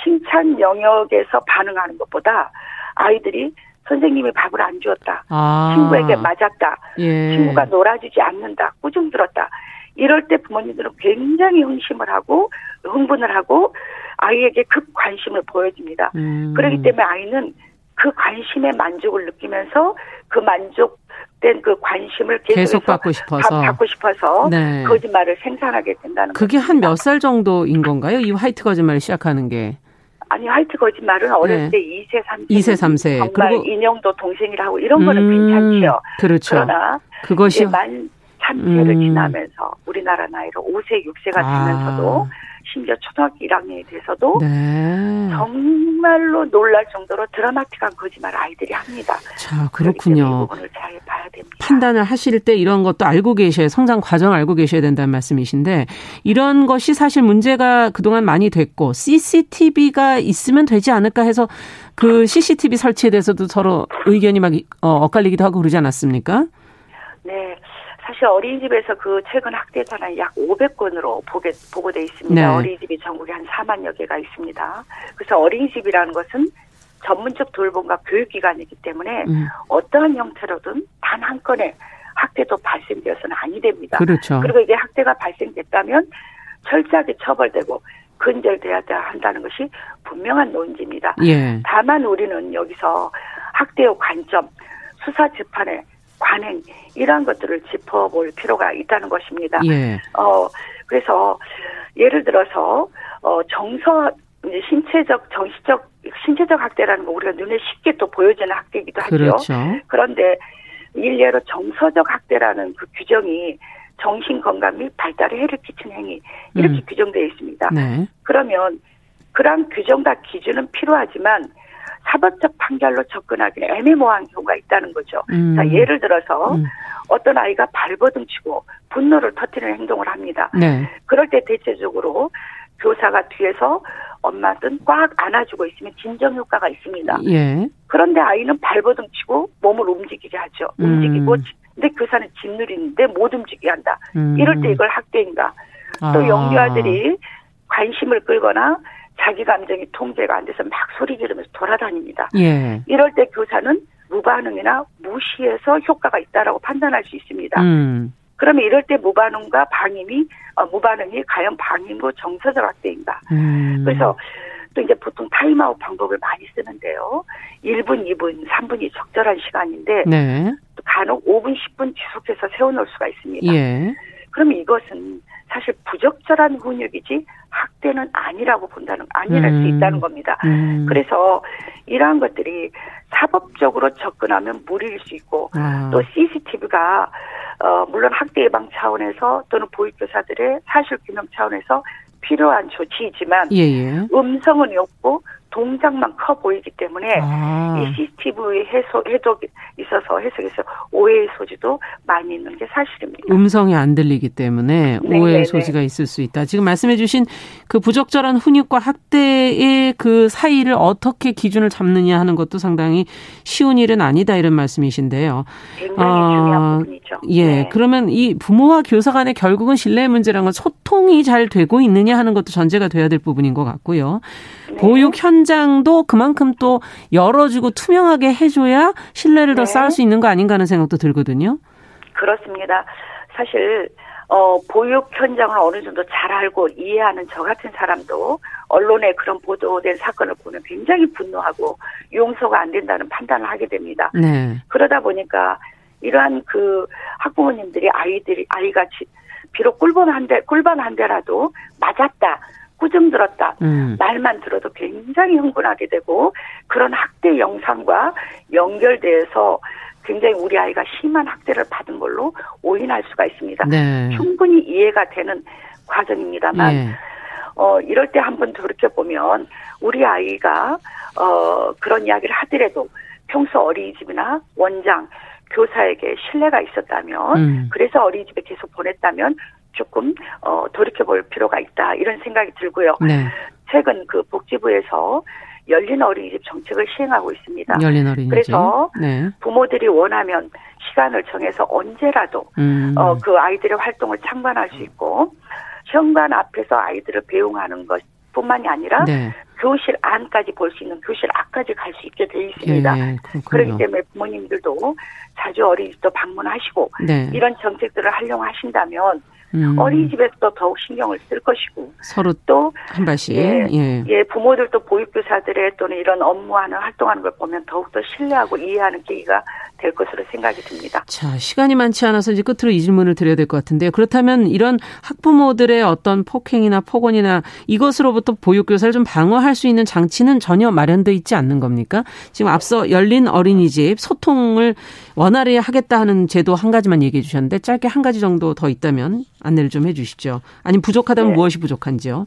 Speaker 5: 칭찬 영역에서 반응하는 것보다 아이들이 선생님이 밥을 안 주었다. 아. 친구에게 맞았다. 예. 친구가 놀아주지 않는다. 꾸중 들었다. 이럴 때 부모님들은 굉장히 흥심을 하고 흥분을 하고 아이에게 급 관심을 보여줍니다. 음. 그렇기 때문에 아이는 그 관심의 만족을 느끼면서 그 만족 된 그 관심을
Speaker 2: 계속 받고 싶어서
Speaker 5: 받고 싶어서 네. 거짓말을 생산하게 된다는
Speaker 2: 그게 한 몇 살 정도인 건가요? 이 화이트 거짓말을 시작하는 게?
Speaker 5: 아니 화이트 거짓말은 어렸을 네. 때 2세 3세
Speaker 2: 2세 3세
Speaker 5: 정말 그리고 인형도 동생이라고 이런 거는 음, 괜찮지요.
Speaker 2: 그렇죠.
Speaker 5: 그러나 그것이 만 3세를 음. 지나면서 우리나라 나이로 5세 6세가 되면서도 아. 심지어 초등학교 1학년이 돼서도 네. 정말로 놀랄 정도로 드라마틱한 거짓말을 아이들이 합니다.
Speaker 2: 자, 그렇군요.
Speaker 5: 부분을 잘 봐야 됩니다.
Speaker 2: 판단을 하실 때 이런 것도 알고 계셔야 성장 과정 알고 계셔야 된다는 말씀이신데 이런 것이 사실 문제가 그동안 많이 됐고 CCTV가 있으면 되지 않을까 해서 그 CCTV 설치에 대해서도 서로 의견이 막 어, 엇갈리기도 하고 그러지 않았습니까?
Speaker 5: 네. 사실 어린이집에서 그 최근 학대 사례 약 500건으로 보게, 보고돼 있습니다. 네. 어린이집이 전국에 한 4만여 개가 있습니다. 그래서 어린이집이라는 것은 전문적 돌봄과 교육기관이기 때문에 음. 어떠한 형태로든 단 한 건의 학대도 발생되어서는 아니 됩니다.
Speaker 2: 그렇죠.
Speaker 5: 그리고 이게 학대가 발생됐다면 철저하게 처벌되고 근절돼야 한다는 것이 분명한 논지입니다. 예. 다만 우리는 여기서 학대의 관점, 수사 재판의 관행 이러한 것들을 짚어볼 필요가 있다는 것입니다. 예. 어 그래서 예를 들어서 어 정서 이제 신체적 정신적 신체적 학대라는 거 우리가 눈에 쉽게 또 보여지는 학대이기도 하죠. 그렇죠. 그런데 일례로 정서적 학대라는 그 규정이 정신 건강 및 발달에 해를 끼치는 행위 이렇게 음. 규정되어 있습니다. 네. 그러면 그러한 규정과 기준은 필요하지만 사법적 판결로 접근하기는 애매모호한 경우가 있다는 거죠. 음. 자, 예를 들어서 음. 어떤 아이가 발버둥치고 분노를 터뜨리는 행동을 합니다. 네. 그럴 때 대체적으로 교사가 뒤에서 엄마든 꽉 안아주고 있으면 진정 효과가 있습니다. 예. 그런데 아이는 발버둥치고 몸을 움직이게 하죠. 음. 움직이고 근데 교사는 짓누르는데 못 움직이게 한다. 음. 이럴 때 이걸 학대인가. 또 아. 영유아들이 관심을 끌거나 자기 감정이 통제가 안 돼서 막 소리 지르면서 돌아다닙니다. 예. 이럴 때 교사는 무반응이나 무시해서 효과가 있다라고 판단할 수 있습니다. 음. 그러면 이럴 때 무반응과 방임이 어, 무반응이 과연 방임으로 정서적 학대인가? 음. 그래서 또 이제 보통 타임아웃 방법을 많이 쓰는데요. 1분, 2분, 3분이 적절한 시간인데 네. 또 간혹 5분, 10분 지속해서 세워놓을 수가 있습니다. 예. 그러면 이것은 사실 부적절한 훈육이지 학대는 아니라고 본다는 아니랄 음. 수 있다는 겁니다. 음. 그래서 이러한 것들이 사법적으로 접근하면 무리일 수 있고 아. 또 CCTV가 어 물론 학대 예방 차원에서 또는 보육교사들의 사실 규명 차원에서 필요한 조치이지만 예예. 음성은 없고 동작만 커 보이기 때문에 아. 이 CCTV 해석 해석 있어서 해석에서 오해의 소지도 많이 있는 게 사실입니다.
Speaker 2: 음성이 안 들리기 때문에 네, 오해의 네, 네. 소지가 있을 수 있다. 지금 말씀해주신 그 부적절한 훈육과 학대의 그 사이를 어떻게 기준을 잡느냐 하는 것도 상당히 쉬운 일은 아니다 이런 말씀이신데요.
Speaker 5: 굉장히 어, 중요한 부분이죠.
Speaker 2: 예, 네. 그러면 이 부모와 교사 간의 결국은 신뢰 문제란 건 소통이 잘 되고 있느냐 하는 것도 전제가 돼야 될 부분인 것 같고요. 네. 보육 현장도 그만큼 또 열어주고 투명하게 해줘야 신뢰를 네. 더 쌓을 수 있는 거 아닌가 하는 생각도 들거든요.
Speaker 5: 그렇습니다. 사실 어, 보육 현장을 어느 정도 잘 알고 이해하는 저 같은 사람도 언론에 그런 보도된 사건을 보면 굉장히 분노하고 용서가 안 된다는 판단을 하게 됩니다. 네. 그러다 보니까 이러한 그 학부모님들이 아이들이 아이가 비록 꿀반 한 대, 꿀반 한 대라도 맞았다. 꾸중 들었다. 음. 말만 들어도 굉장히 흥분하게 되고 그런 학대 영상과 연결돼서 굉장히 우리 아이가 심한 학대를 받은 걸로 오인할 수가 있습니다. 네. 충분히 이해가 되는 과정입니다만 네. 어 이럴 때 한번 돌이켜 보면 우리 아이가 어 그런 이야기를 하더라도 평소 어린이집이나 원장 교사에게 신뢰가 있었다면 음. 그래서 어린이집에 계속 보냈다면 조금 어 돌이켜 볼 필요가 있다 이런 생각이 들고요. 네. 최근 그 복지부에서 열린 어린이집 정책을 시행하고 있습니다.
Speaker 2: 열린 어린이집.
Speaker 5: 그래서 네. 부모들이 원하면 시간을 정해서 언제라도 음. 어 그 아이들의 활동을 참관할 수 있고 현관 앞에서 아이들을 배웅하는 것 뿐만이 아니라 네. 교실 안까지 볼 수 있는 교실 앞까지 갈 수 있게 되어 있습니다. 예, 그렇기 때문에 부모님들도 자주 어린이집도 방문하시고 네. 이런 정책들을 활용하신다면 음. 어린이집에서 더욱 신경을 쓸 것이고
Speaker 2: 서로 또 한 발씩
Speaker 5: 예, 예. 예, 부모들도 보육교사들의 또는 이런 업무하는 활동하는 걸 보면 더욱더 신뢰하고 이해하는 계기가 될 것으로 생각이 듭니다.
Speaker 2: 자 시간이 많지 않아서 이제 끝으로 이 질문을 드려야 될 것 같은데요. 그렇다면 이런 학부모들의 어떤 폭행이나 폭언이나 이것으로부터 보육교사를 좀 방어할 수 있는 장치는 전혀 마련돼 있지 않는 겁니까? 지금 앞서 열린 어린이집 소통을 원활히 하겠다 하는 제도 한 가지만 얘기해 주셨는데 짧게 한 가지 정도 더 있다면 안내를 좀 해주시죠. 아니면 부족하다면 네. 무엇이 부족한지요?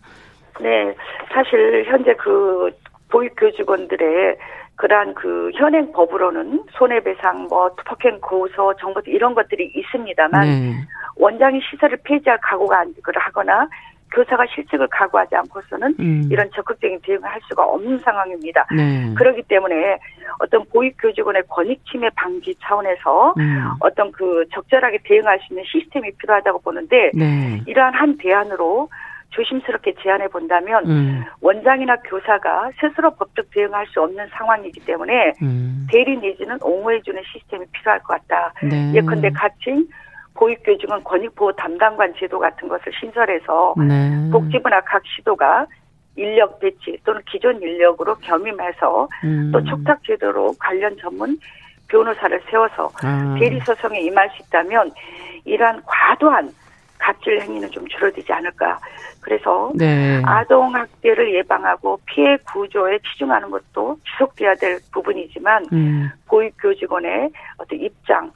Speaker 5: 네, 사실 현재 그 보육교직원들의 그러한 그 현행 법으로는 손해배상, 뭐 투폭행 고소, 정보 이런 것들이 있습니다만 네. 원장이 시설을 폐지할 각오가 하거나 교사가 실직을 각오하지 않고서는 음. 이런 적극적인 대응을 할 수가 없는 상황입니다. 네. 그렇기 때문에 어떤 보육교직원의 권익 침해 방지 차원에서 음. 어떤 그 적절하게 대응할 수 있는 시스템이 필요하다고 보는데 네. 이러한 한 대안으로 조심스럽게 제안해 본다면 음. 원장이나 교사가 스스로 법적 대응할 수 없는 상황이기 때문에 음. 대리 내지는 옹호해 주는 시스템이 필요할 것 같다. 네. 예컨대 같이 보육교직은 권익보호 담당관 제도 같은 것을 신설해서 네. 복지부나 각 시도가 인력 배치 또는 기존 인력으로 겸임해서 음. 또 촉탁 제도로 관련 전문 변호사를 세워서 아. 대리 소송에 임할 수 있다면 이러한 과도한 갑질 행위는 좀 줄어들지 않을까. 그래서 네. 아동 학대를 예방하고 피해 구조에 치중하는 것도 지속돼야 될 부분이지만 음. 보육 교직원의 어떤 입장,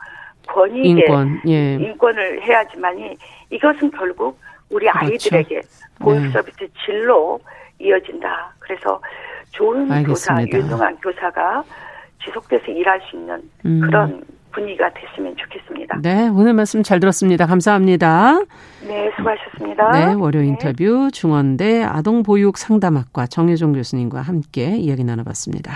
Speaker 5: 권익의 인권, 예. 인권을 해야지만이 이것은 결국 우리 그렇죠. 아이들에게 보육 네. 서비스 질로 이어진다. 그래서 좋은 알겠습니다. 교사, 유능한 교사가 지속돼서 일할 수 있는 음. 그런 분위기가 됐으면 좋겠습니다.
Speaker 2: 네, 오늘 말씀 잘 들었습니다. 감사합니다.
Speaker 5: 네, 수고하셨습니다.
Speaker 2: 네, 월요 네. 인터뷰 중원대 아동보육 상담학과 정혜종 교수님과 함께 이야기 나눠봤습니다.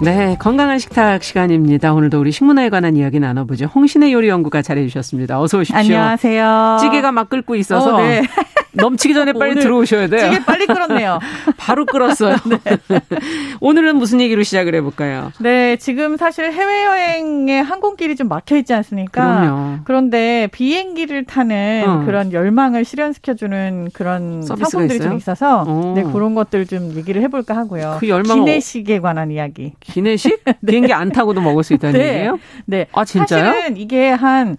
Speaker 2: 네, 건강한 식탁 시간입니다. 오늘도 우리 식문화에 관한 이야기 나눠보죠. 홍신의 요리 연구가 잘해주셨습니다. 어서 오십시오.
Speaker 6: 안녕하세요.
Speaker 2: 찌개가 막 끓고 있어서 어, 네. 넘치기 전에 빨리 들어오셔야 돼요.
Speaker 6: 찌개 빨리 끓었네요.
Speaker 2: 바로 끓었어요. 네. 오늘은 무슨 얘기로 시작을 해볼까요?
Speaker 6: 네, 지금 사실 해외여행에 항공길이 좀 막혀 있지 않습니까? 그럼요. 그런데 비행기를 타는 어. 그런 열망을 실현시켜주는 그런 상품들이 있어요? 좀 있어서 오. 네, 그런 것들 좀 얘기를 해볼까 하고요. 그 열망 기내식에 관한 이야기.
Speaker 2: 기내식? 네. 비행기 안 타고도 먹을 수 있다는 네. 얘기예요?
Speaker 6: 네.
Speaker 2: 아, 진짜요?
Speaker 6: 사실은 이게 한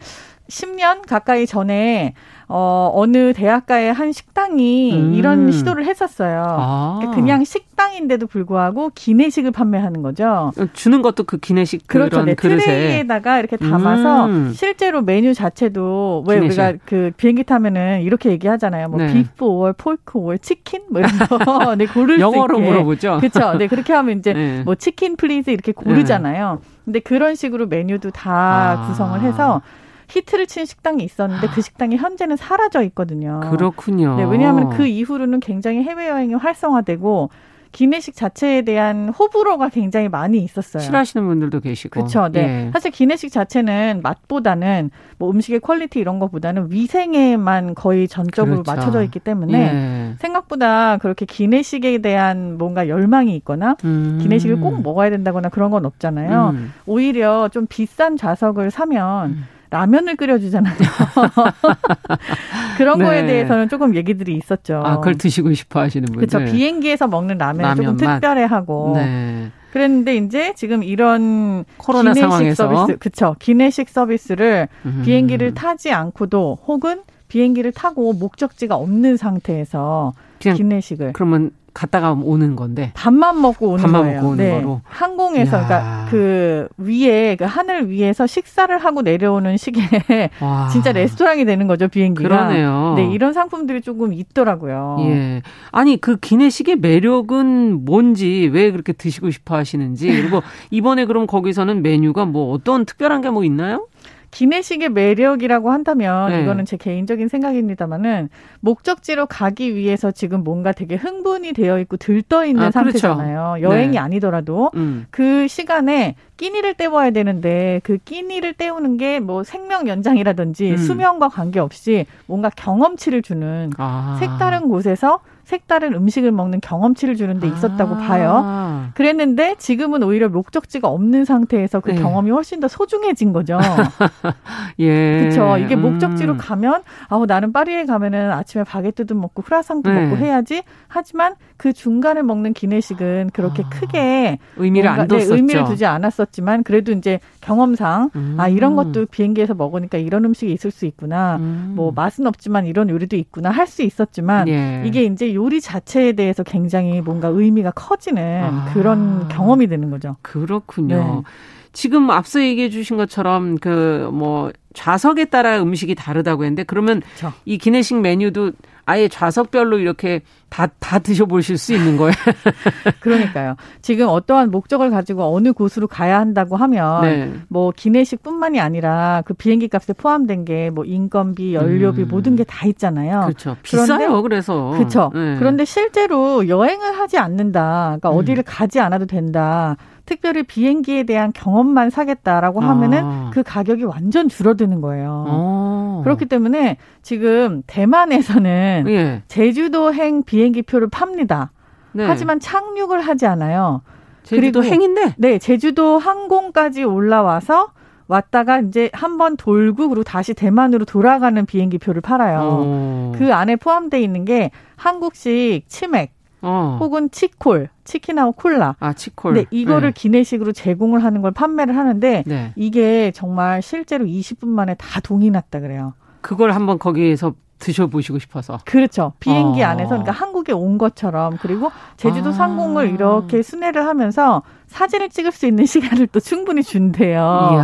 Speaker 6: 10년 가까이 전에 어, 어느 대학가의 한 식당이 음. 이런 시도를 했었어요. 아. 그냥 식당인데도 불구하고 기내식을 판매하는 거죠.
Speaker 2: 주는 것도 그 기내식
Speaker 6: 그렇죠.
Speaker 2: 네,
Speaker 6: 그릇에. 트레이에다가 이렇게 담아서 음. 실제로 메뉴 자체도 왜 기내식. 우리가 그 비행기 타면은 이렇게 얘기하잖아요. 뭐 네. beef or, pork or, chicken 뭐 이런 거. 네, 고를
Speaker 2: 영어로 수 있게. 물어보죠.
Speaker 6: 그렇죠. 네, 그렇게 하면 이제 네. 뭐 chicken please 이렇게 고르잖아요. 근데 그런 식으로 메뉴도 다 아. 구성을 해서 히트를 친 식당이 있었는데 그 식당이 현재는 사라져 있거든요.
Speaker 2: 그렇군요.
Speaker 6: 네, 왜냐하면 그 이후로는 굉장히 해외여행이 활성화되고 기내식 자체에 대한 호불호가 굉장히 많이 있었어요.
Speaker 2: 싫어하시는 분들도 계시고.
Speaker 6: 그렇죠. 네. 예. 사실 기내식 자체는 맛보다는 뭐 음식의 quality 이런 것보다는 위생에만 거의 전적으로 그렇죠. 맞춰져 있기 때문에 예. 생각보다 그렇게 기내식에 대한 뭔가 열망이 있거나 음. 기내식을 꼭 먹어야 된다거나 그런 건 없잖아요. 음. 오히려 좀 비싼 좌석을 사면 음. 라면을 끓여주잖아요. 그런 네. 거에 대해서는 조금 얘기들이 있었죠.
Speaker 2: 아, 그걸 드시고 싶어 하시는 분들.
Speaker 6: 그렇죠. 비행기에서 먹는 라면 라면 조금 특별해하고. 네. 그랬는데 이제 지금 이런
Speaker 2: 코로나 기내식 상황에서
Speaker 6: 서비스, 그렇죠. 기내식 서비스를 음. 비행기를 타지 않고도 혹은 비행기를 타고 목적지가 없는 상태에서 기내식을
Speaker 2: 그러면 갔다가 오는 건데
Speaker 6: 밥만 먹고 오는
Speaker 2: 밥만
Speaker 6: 거예요.
Speaker 2: 먹고 오는 네. 거로
Speaker 6: 항공에서 야. 그러니까 그 위에 그 하늘 위에서 식사를 하고 내려오는 시기에 진짜 레스토랑이 되는 거죠 비행기가.
Speaker 2: 그러네요.
Speaker 6: 네 이런 상품들이 조금 있더라고요.
Speaker 2: 예. 아니 그 기내식의 매력은 뭔지 왜 그렇게 드시고 싶어 하시는지 그리고 이번에 그럼 거기서는 메뉴가 뭐 어떤 특별한 게 뭐 있나요?
Speaker 6: 기내식의 매력이라고 한다면 네. 이거는 제 개인적인 생각입니다만은 목적지로 가기 위해서 지금 뭔가 되게 흥분이 되어 있고 들떠 있는 아, 그렇죠. 상태잖아요. 그렇죠. 여행이 네. 아니더라도 음. 그 시간에 끼니를 때워야 되는데 그 끼니를 때우는 게 뭐 생명 연장이라든지 음. 수명과 관계없이 뭔가 경험치를 주는 아. 색다른 곳에서 색다른 음식을 먹는 경험치를 주는 데 있었다고 아. 봐요. 그랬는데 지금은 오히려 목적지가 없는 상태에서 그 네. 경험이 훨씬 더 소중해진 거죠.
Speaker 2: 예.
Speaker 6: 그렇죠. 이게 목적지로 음. 가면 아우 나는 파리에 가면은 아침에 바게트도 먹고 크라상도 네. 먹고 해야지. 하지만 그 중간에 먹는 기내식은 그렇게 아. 크게
Speaker 2: 의미를 뭔가, 안 뒀었죠.
Speaker 6: 네, 의미를 두지 않았었지만 그래도 이제 경험상 음. 아 이런 것도 비행기에서 먹으니까 이런 음식이 있을 수 있구나. 음. 뭐 맛은 없지만 이런 요리도 있구나 할 수 있었지만 예. 이게 이제 요리 자체에 대해서 굉장히 뭔가 의미가 커지는 아. 그런 경험이 되는 거죠.
Speaker 2: 그렇군요. 네. 지금 앞서 얘기해 주신 것처럼 그 뭐 좌석에 따라 음식이 다르다고 했는데 그러면 그렇죠. 이 기내식 메뉴도 아예 좌석별로 이렇게 다, 다 드셔보실 수 있는 거예요.
Speaker 6: 그러니까요. 지금 어떠한 목적을 가지고 어느 곳으로 가야 한다고 하면, 네. 뭐, 기내식 뿐만이 아니라 그 비행기 값에 포함된 게 뭐 인건비, 연료비 음. 모든 게 다 있잖아요.
Speaker 2: 그렇죠. 비싸요, 그래서.
Speaker 6: 그렇죠. 네. 그런데 실제로 여행을 하지 않는다. 그러니까 음. 어디를 가지 않아도 된다. 특별히 비행기에 대한 경험만 사겠다라고 하면은 아. 그 가격이 완전 줄어드는 거예요. 아. 그렇기 때문에 지금 대만에서는 예. 제주도행 비행기 표를 팝니다. 네. 하지만 착륙을 하지 않아요.
Speaker 2: 제주도 그리고, 행인데?
Speaker 6: 네, 제주도 항공까지 올라와서 왔다가 이제 한 번 돌고 그리고 다시 대만으로 돌아가는 비행기 표를 팔아요. 오. 그 안에 포함되어 있는 게 한국식 치맥, 어. 혹은 치콜, 치킨하고 콜라.
Speaker 2: 아, 치콜.
Speaker 6: 네, 이거를 네. 기내식으로 제공을 하는 걸 판매를 하는데 네. 이게 정말 실제로 20분 만에 다 동이 났다 그래요.
Speaker 2: 그걸 한번 거기에서 드셔보시고 싶어서.
Speaker 6: 그렇죠. 비행기 어. 안에서 그러니까 한국에 온 것처럼 그리고 제주도 아. 상공을 이렇게 순회를 하면서 사진을 찍을 수 있는 시간을 또 충분히 준대요.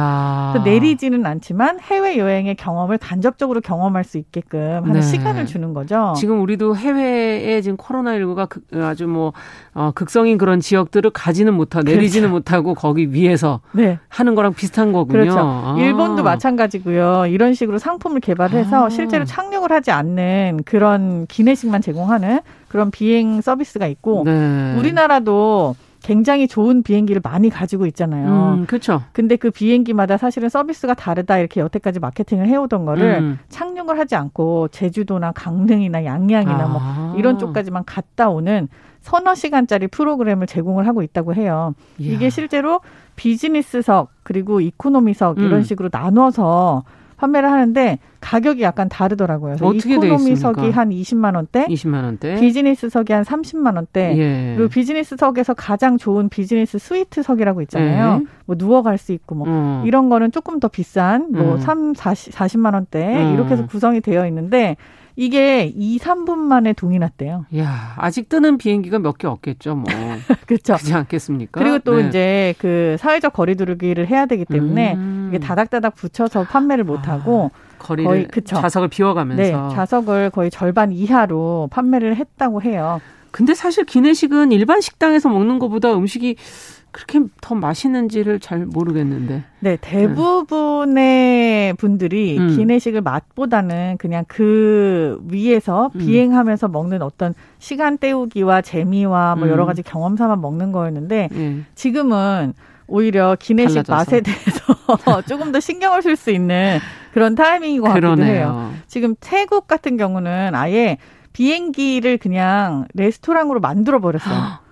Speaker 6: 내리지는 않지만 해외 여행의 경험을 간접적으로 경험할 수 있게끔 하는 네. 시간을 주는 거죠.
Speaker 2: 지금 우리도 해외에 지금 코로나19가 아주 뭐 어, 극성인 그런 지역들을 가지는 못하고 그렇죠. 내리지는 못하고 거기 위에서 네. 하는 거랑 비슷한 거군요.
Speaker 6: 그렇죠. 아. 일본도 마찬가지고요. 이런 식으로 상품을 개발해서 아. 실제로 착륙을 하지 않는 그런 기내식만 제공하는 그런 비행 서비스가 있고 네. 우리나라도 굉장히 좋은 비행기를 많이 가지고 있잖아요.
Speaker 2: 음, 그렇죠.
Speaker 6: 근데 그 비행기마다 사실은 서비스가 다르다 이렇게 여태까지 마케팅을 해오던 거를 음. 착륙을 하지 않고 제주도나 강릉이나 양양이나 뭐 아. 뭐 이런 쪽까지만 갔다 오는 서너 시간짜리 프로그램을 제공을 하고 있다고 해요. 이야. 이게 실제로 비즈니스석 그리고 이코노미석 이런 음. 식으로 나눠서 판매를 하는데 가격이 약간 다르더라고요.
Speaker 2: 어떻게
Speaker 6: 이코노미석이 한 20만 원대,
Speaker 2: 20만 원대,
Speaker 6: 비즈니스석이 한 30만 원대. 예. 그리고 비즈니스석에서 가장 좋은 비즈니스 스위트석이라고 있잖아요. 예. 뭐 누워갈 수 있고 뭐 음. 이런 거는 조금 더 비싼 뭐 음. 3, 40, 40만 원대 음. 이렇게 해서 구성이 되어 있는데 이게 2, 3분 만에 동이 났대요.
Speaker 2: 야, 아직 뜨는 비행기가 몇 개 없겠죠, 뭐.
Speaker 6: 그렇죠.
Speaker 2: 그렇지 않겠습니까?
Speaker 6: 그리고 또 네. 이제 그 사회적 거리두기를 해야 되기 때문에 음. 이게 다닥다닥 붙여서 판매를 못 하고 아,
Speaker 2: 거리를 거의 그쵸. 좌석을 비워가면서
Speaker 6: 네, 좌석을 거의 절반 이하로 판매를 했다고 해요.
Speaker 2: 근데 사실 기내식은 일반 식당에서 먹는 것보다 음식이 그렇게 더 맛있는지를 잘 모르겠는데.
Speaker 6: 네, 대부분의 네. 분들이 음. 기내식을 맛보다는 그냥 그 위에서 음. 비행하면서 먹는 어떤 시간 때우기와 재미와 뭐 여러 음. 가지 경험 삼아 먹는 거였는데 음. 지금은 오히려 기내식 달라져서. 맛에 대해서 조금 더 신경을 쓸 수 있는 그런 같기도 그러네요. 해요. 지금 태국 같은 경우는 아예 비행기를 그냥 레스토랑으로 만들어 버렸어요.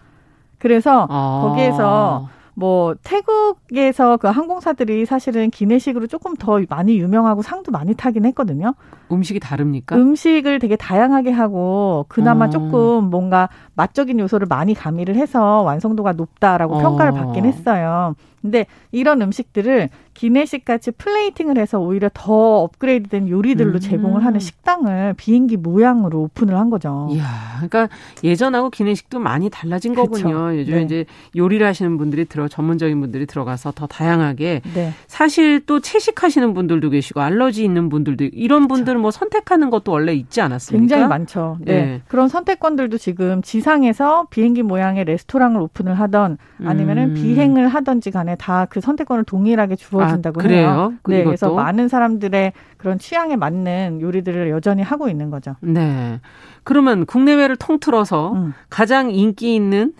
Speaker 6: 그래서 아. 거기에서 뭐 태국에서 그 항공사들이 사실은 기내식으로 조금 더 많이 유명하고 상도 많이 타긴 했거든요.
Speaker 2: 음식이 다릅니까?
Speaker 6: 음식을 되게 다양하게 하고 그나마 어. 조금 뭔가 맛적인 요소를 많이 가미를 해서 완성도가 높다라고 어. 평가를 받긴 했어요. 근데 이런 음식들을 기내식 같이 플레이팅을 해서 오히려 더 업그레이드된 요리들로 음. 제공을 하는 식당을 비행기 모양으로 오픈을 한 거죠.
Speaker 2: 이야, 그러니까 예전하고 기내식도 많이 달라진. 거군요. 요즘 네. 이제 요리를 하시는 분들이 들어 전문적인 분들이 들어가서 더 다양하게 네. 사실 또 채식하시는 분들도 계시고 알러지 있는 분들도 이런 분들은. 뭐 선택하는 것도 원래 있지 않았습니까?
Speaker 6: 굉장히 많죠. 네. 네. 그런 선택권들도 지금 지상에서 비행기 모양의 레스토랑을 오픈을 하던 아니면은 음. 비행을 하던지 간에 다 그 선택권을 동일하게 주어 주어진다고 아, 해요. 그 네, 그래서 많은 사람들의 그런 취향에 맞는 요리들을 여전히 하고 있는 거죠.
Speaker 2: 네. 그러면 국내외를 통틀어서 음. 가장 인기 있는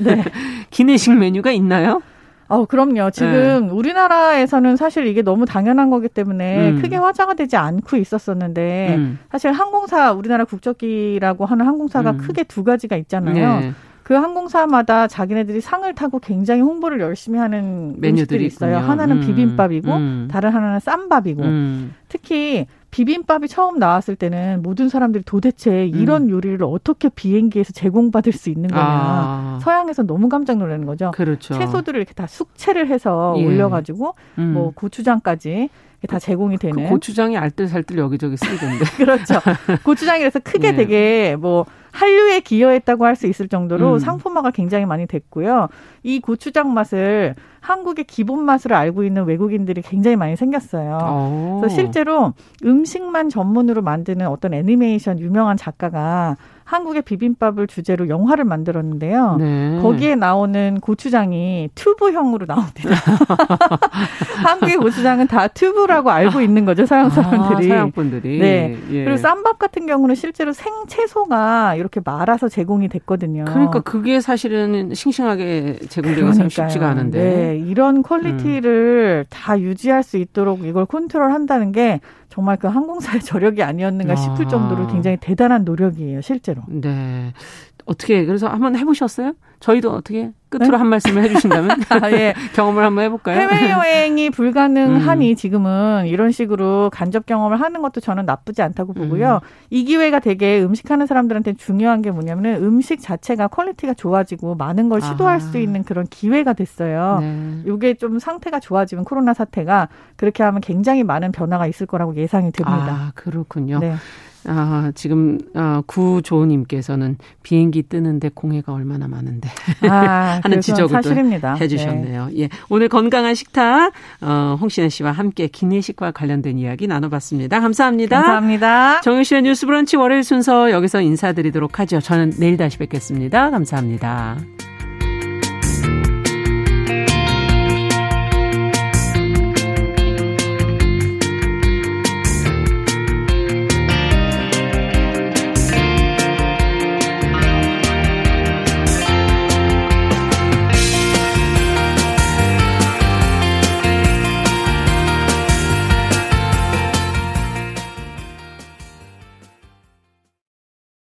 Speaker 2: 네. 기내식 메뉴가 있나요?
Speaker 6: 어, 그럼요. 지금 네. 우리나라에서는 사실 이게 너무 당연한 거기 때문에 음. 크게 화제가 되지 않고 있었었는데 음. 사실 항공사 우리나라 국적기라고 하는 항공사가 음. 크게 두 가지가 있잖아요. 네. 그 항공사마다 자기네들이 상을 타고 굉장히 홍보를 열심히 하는 메뉴들이 있어요. 있군요. 하나는 음. 비빔밥이고 음. 다른 하나는 쌈밥이고 음. 특히 비빔밥이 처음 나왔을 때는 모든 사람들이 도대체 이런 음. 요리를 어떻게 비행기에서 제공받을 수 있는 거냐. 아. 서양에서 너무 깜짝 놀라는 거죠.
Speaker 2: 그렇죠.
Speaker 6: 채소들을 이렇게 다 숙채를 해서 예. 올려가지고 음. 뭐 고추장까지 다 제공이 그 되는.
Speaker 2: 그 고추장이 알뜰살뜰 여기저기 쓰이던데.
Speaker 6: 그렇죠. 고추장이라서 크게 예. 되게 뭐 한류에 기여했다고 할 수 있을 정도로 음. 상품화가 굉장히 많이 됐고요. 이 고추장 맛을 한국의 기본 맛을 알고 있는 외국인들이 굉장히 많이 생겼어요. 오. 그래서 실제로 음식만 전문으로 만드는 어떤 애니메이션 유명한 작가가 한국의 비빔밥을 주제로 영화를 만들었는데요. 네. 거기에 나오는 고추장이 튜브형으로 나옵니다. 한국의 고추장은 다 튜브라고 알고 있는 거죠, 서양 아, 사람들이.
Speaker 2: 아, 서양 분들이.
Speaker 6: 네. 예. 그리고 쌈밥 같은 경우는 실제로 생채소가 이렇게 말아서 제공이 됐거든요.
Speaker 2: 그러니까 그게 사실은 싱싱하게 제공되기가 참 쉽지가 않은데.
Speaker 6: 네. 이런 quality를 음. 다 유지할 수 있도록 이걸 컨트롤한다는 게 정말 그 항공사의 저력이 아니었는가 싶을 아. 정도로 굉장히 대단한 노력이에요, 실제로.
Speaker 2: 네. 어떻게 그래서 한번 해보셨어요? 저희도 어떻게 끝으로 네? 한 말씀을 해주신다면 아, 예. 경험을 한번 해볼까요?
Speaker 6: 해외 여행이 불가능하니 음. 지금은 이런 식으로 간접 경험을 하는 것도 저는 나쁘지 않다고 보고요. 음. 이 기회가 되게 음식하는 사람들한테 중요한 게 뭐냐면은 음식 자체가 quality가 좋아지고 많은 걸 시도할 아. 수 있는 그런 기회가 됐어요. 네. 이게 좀 상태가 좋아지면 코로나 사태가 그렇게 하면 굉장히 많은 변화가 있을 거라고 예상이 됩니다.
Speaker 2: 아, 그렇군요. 네. 아, 지금 아, 구조님께서는 비행기 뜨는데 공해가 얼마나 많은데 아, 하는 지적을 사실입니다. 해주셨네요. 네. 예, 오늘 건강한 식탁 어, 홍신혜 씨와 함께 기내식과 관련된 이야기 나눠봤습니다. 감사합니다.
Speaker 6: 감사합니다.
Speaker 2: 정유실의 뉴스브런치 월요일 순서 여기서 인사드리도록 하죠. 저는 내일 다시 뵙겠습니다. 감사합니다.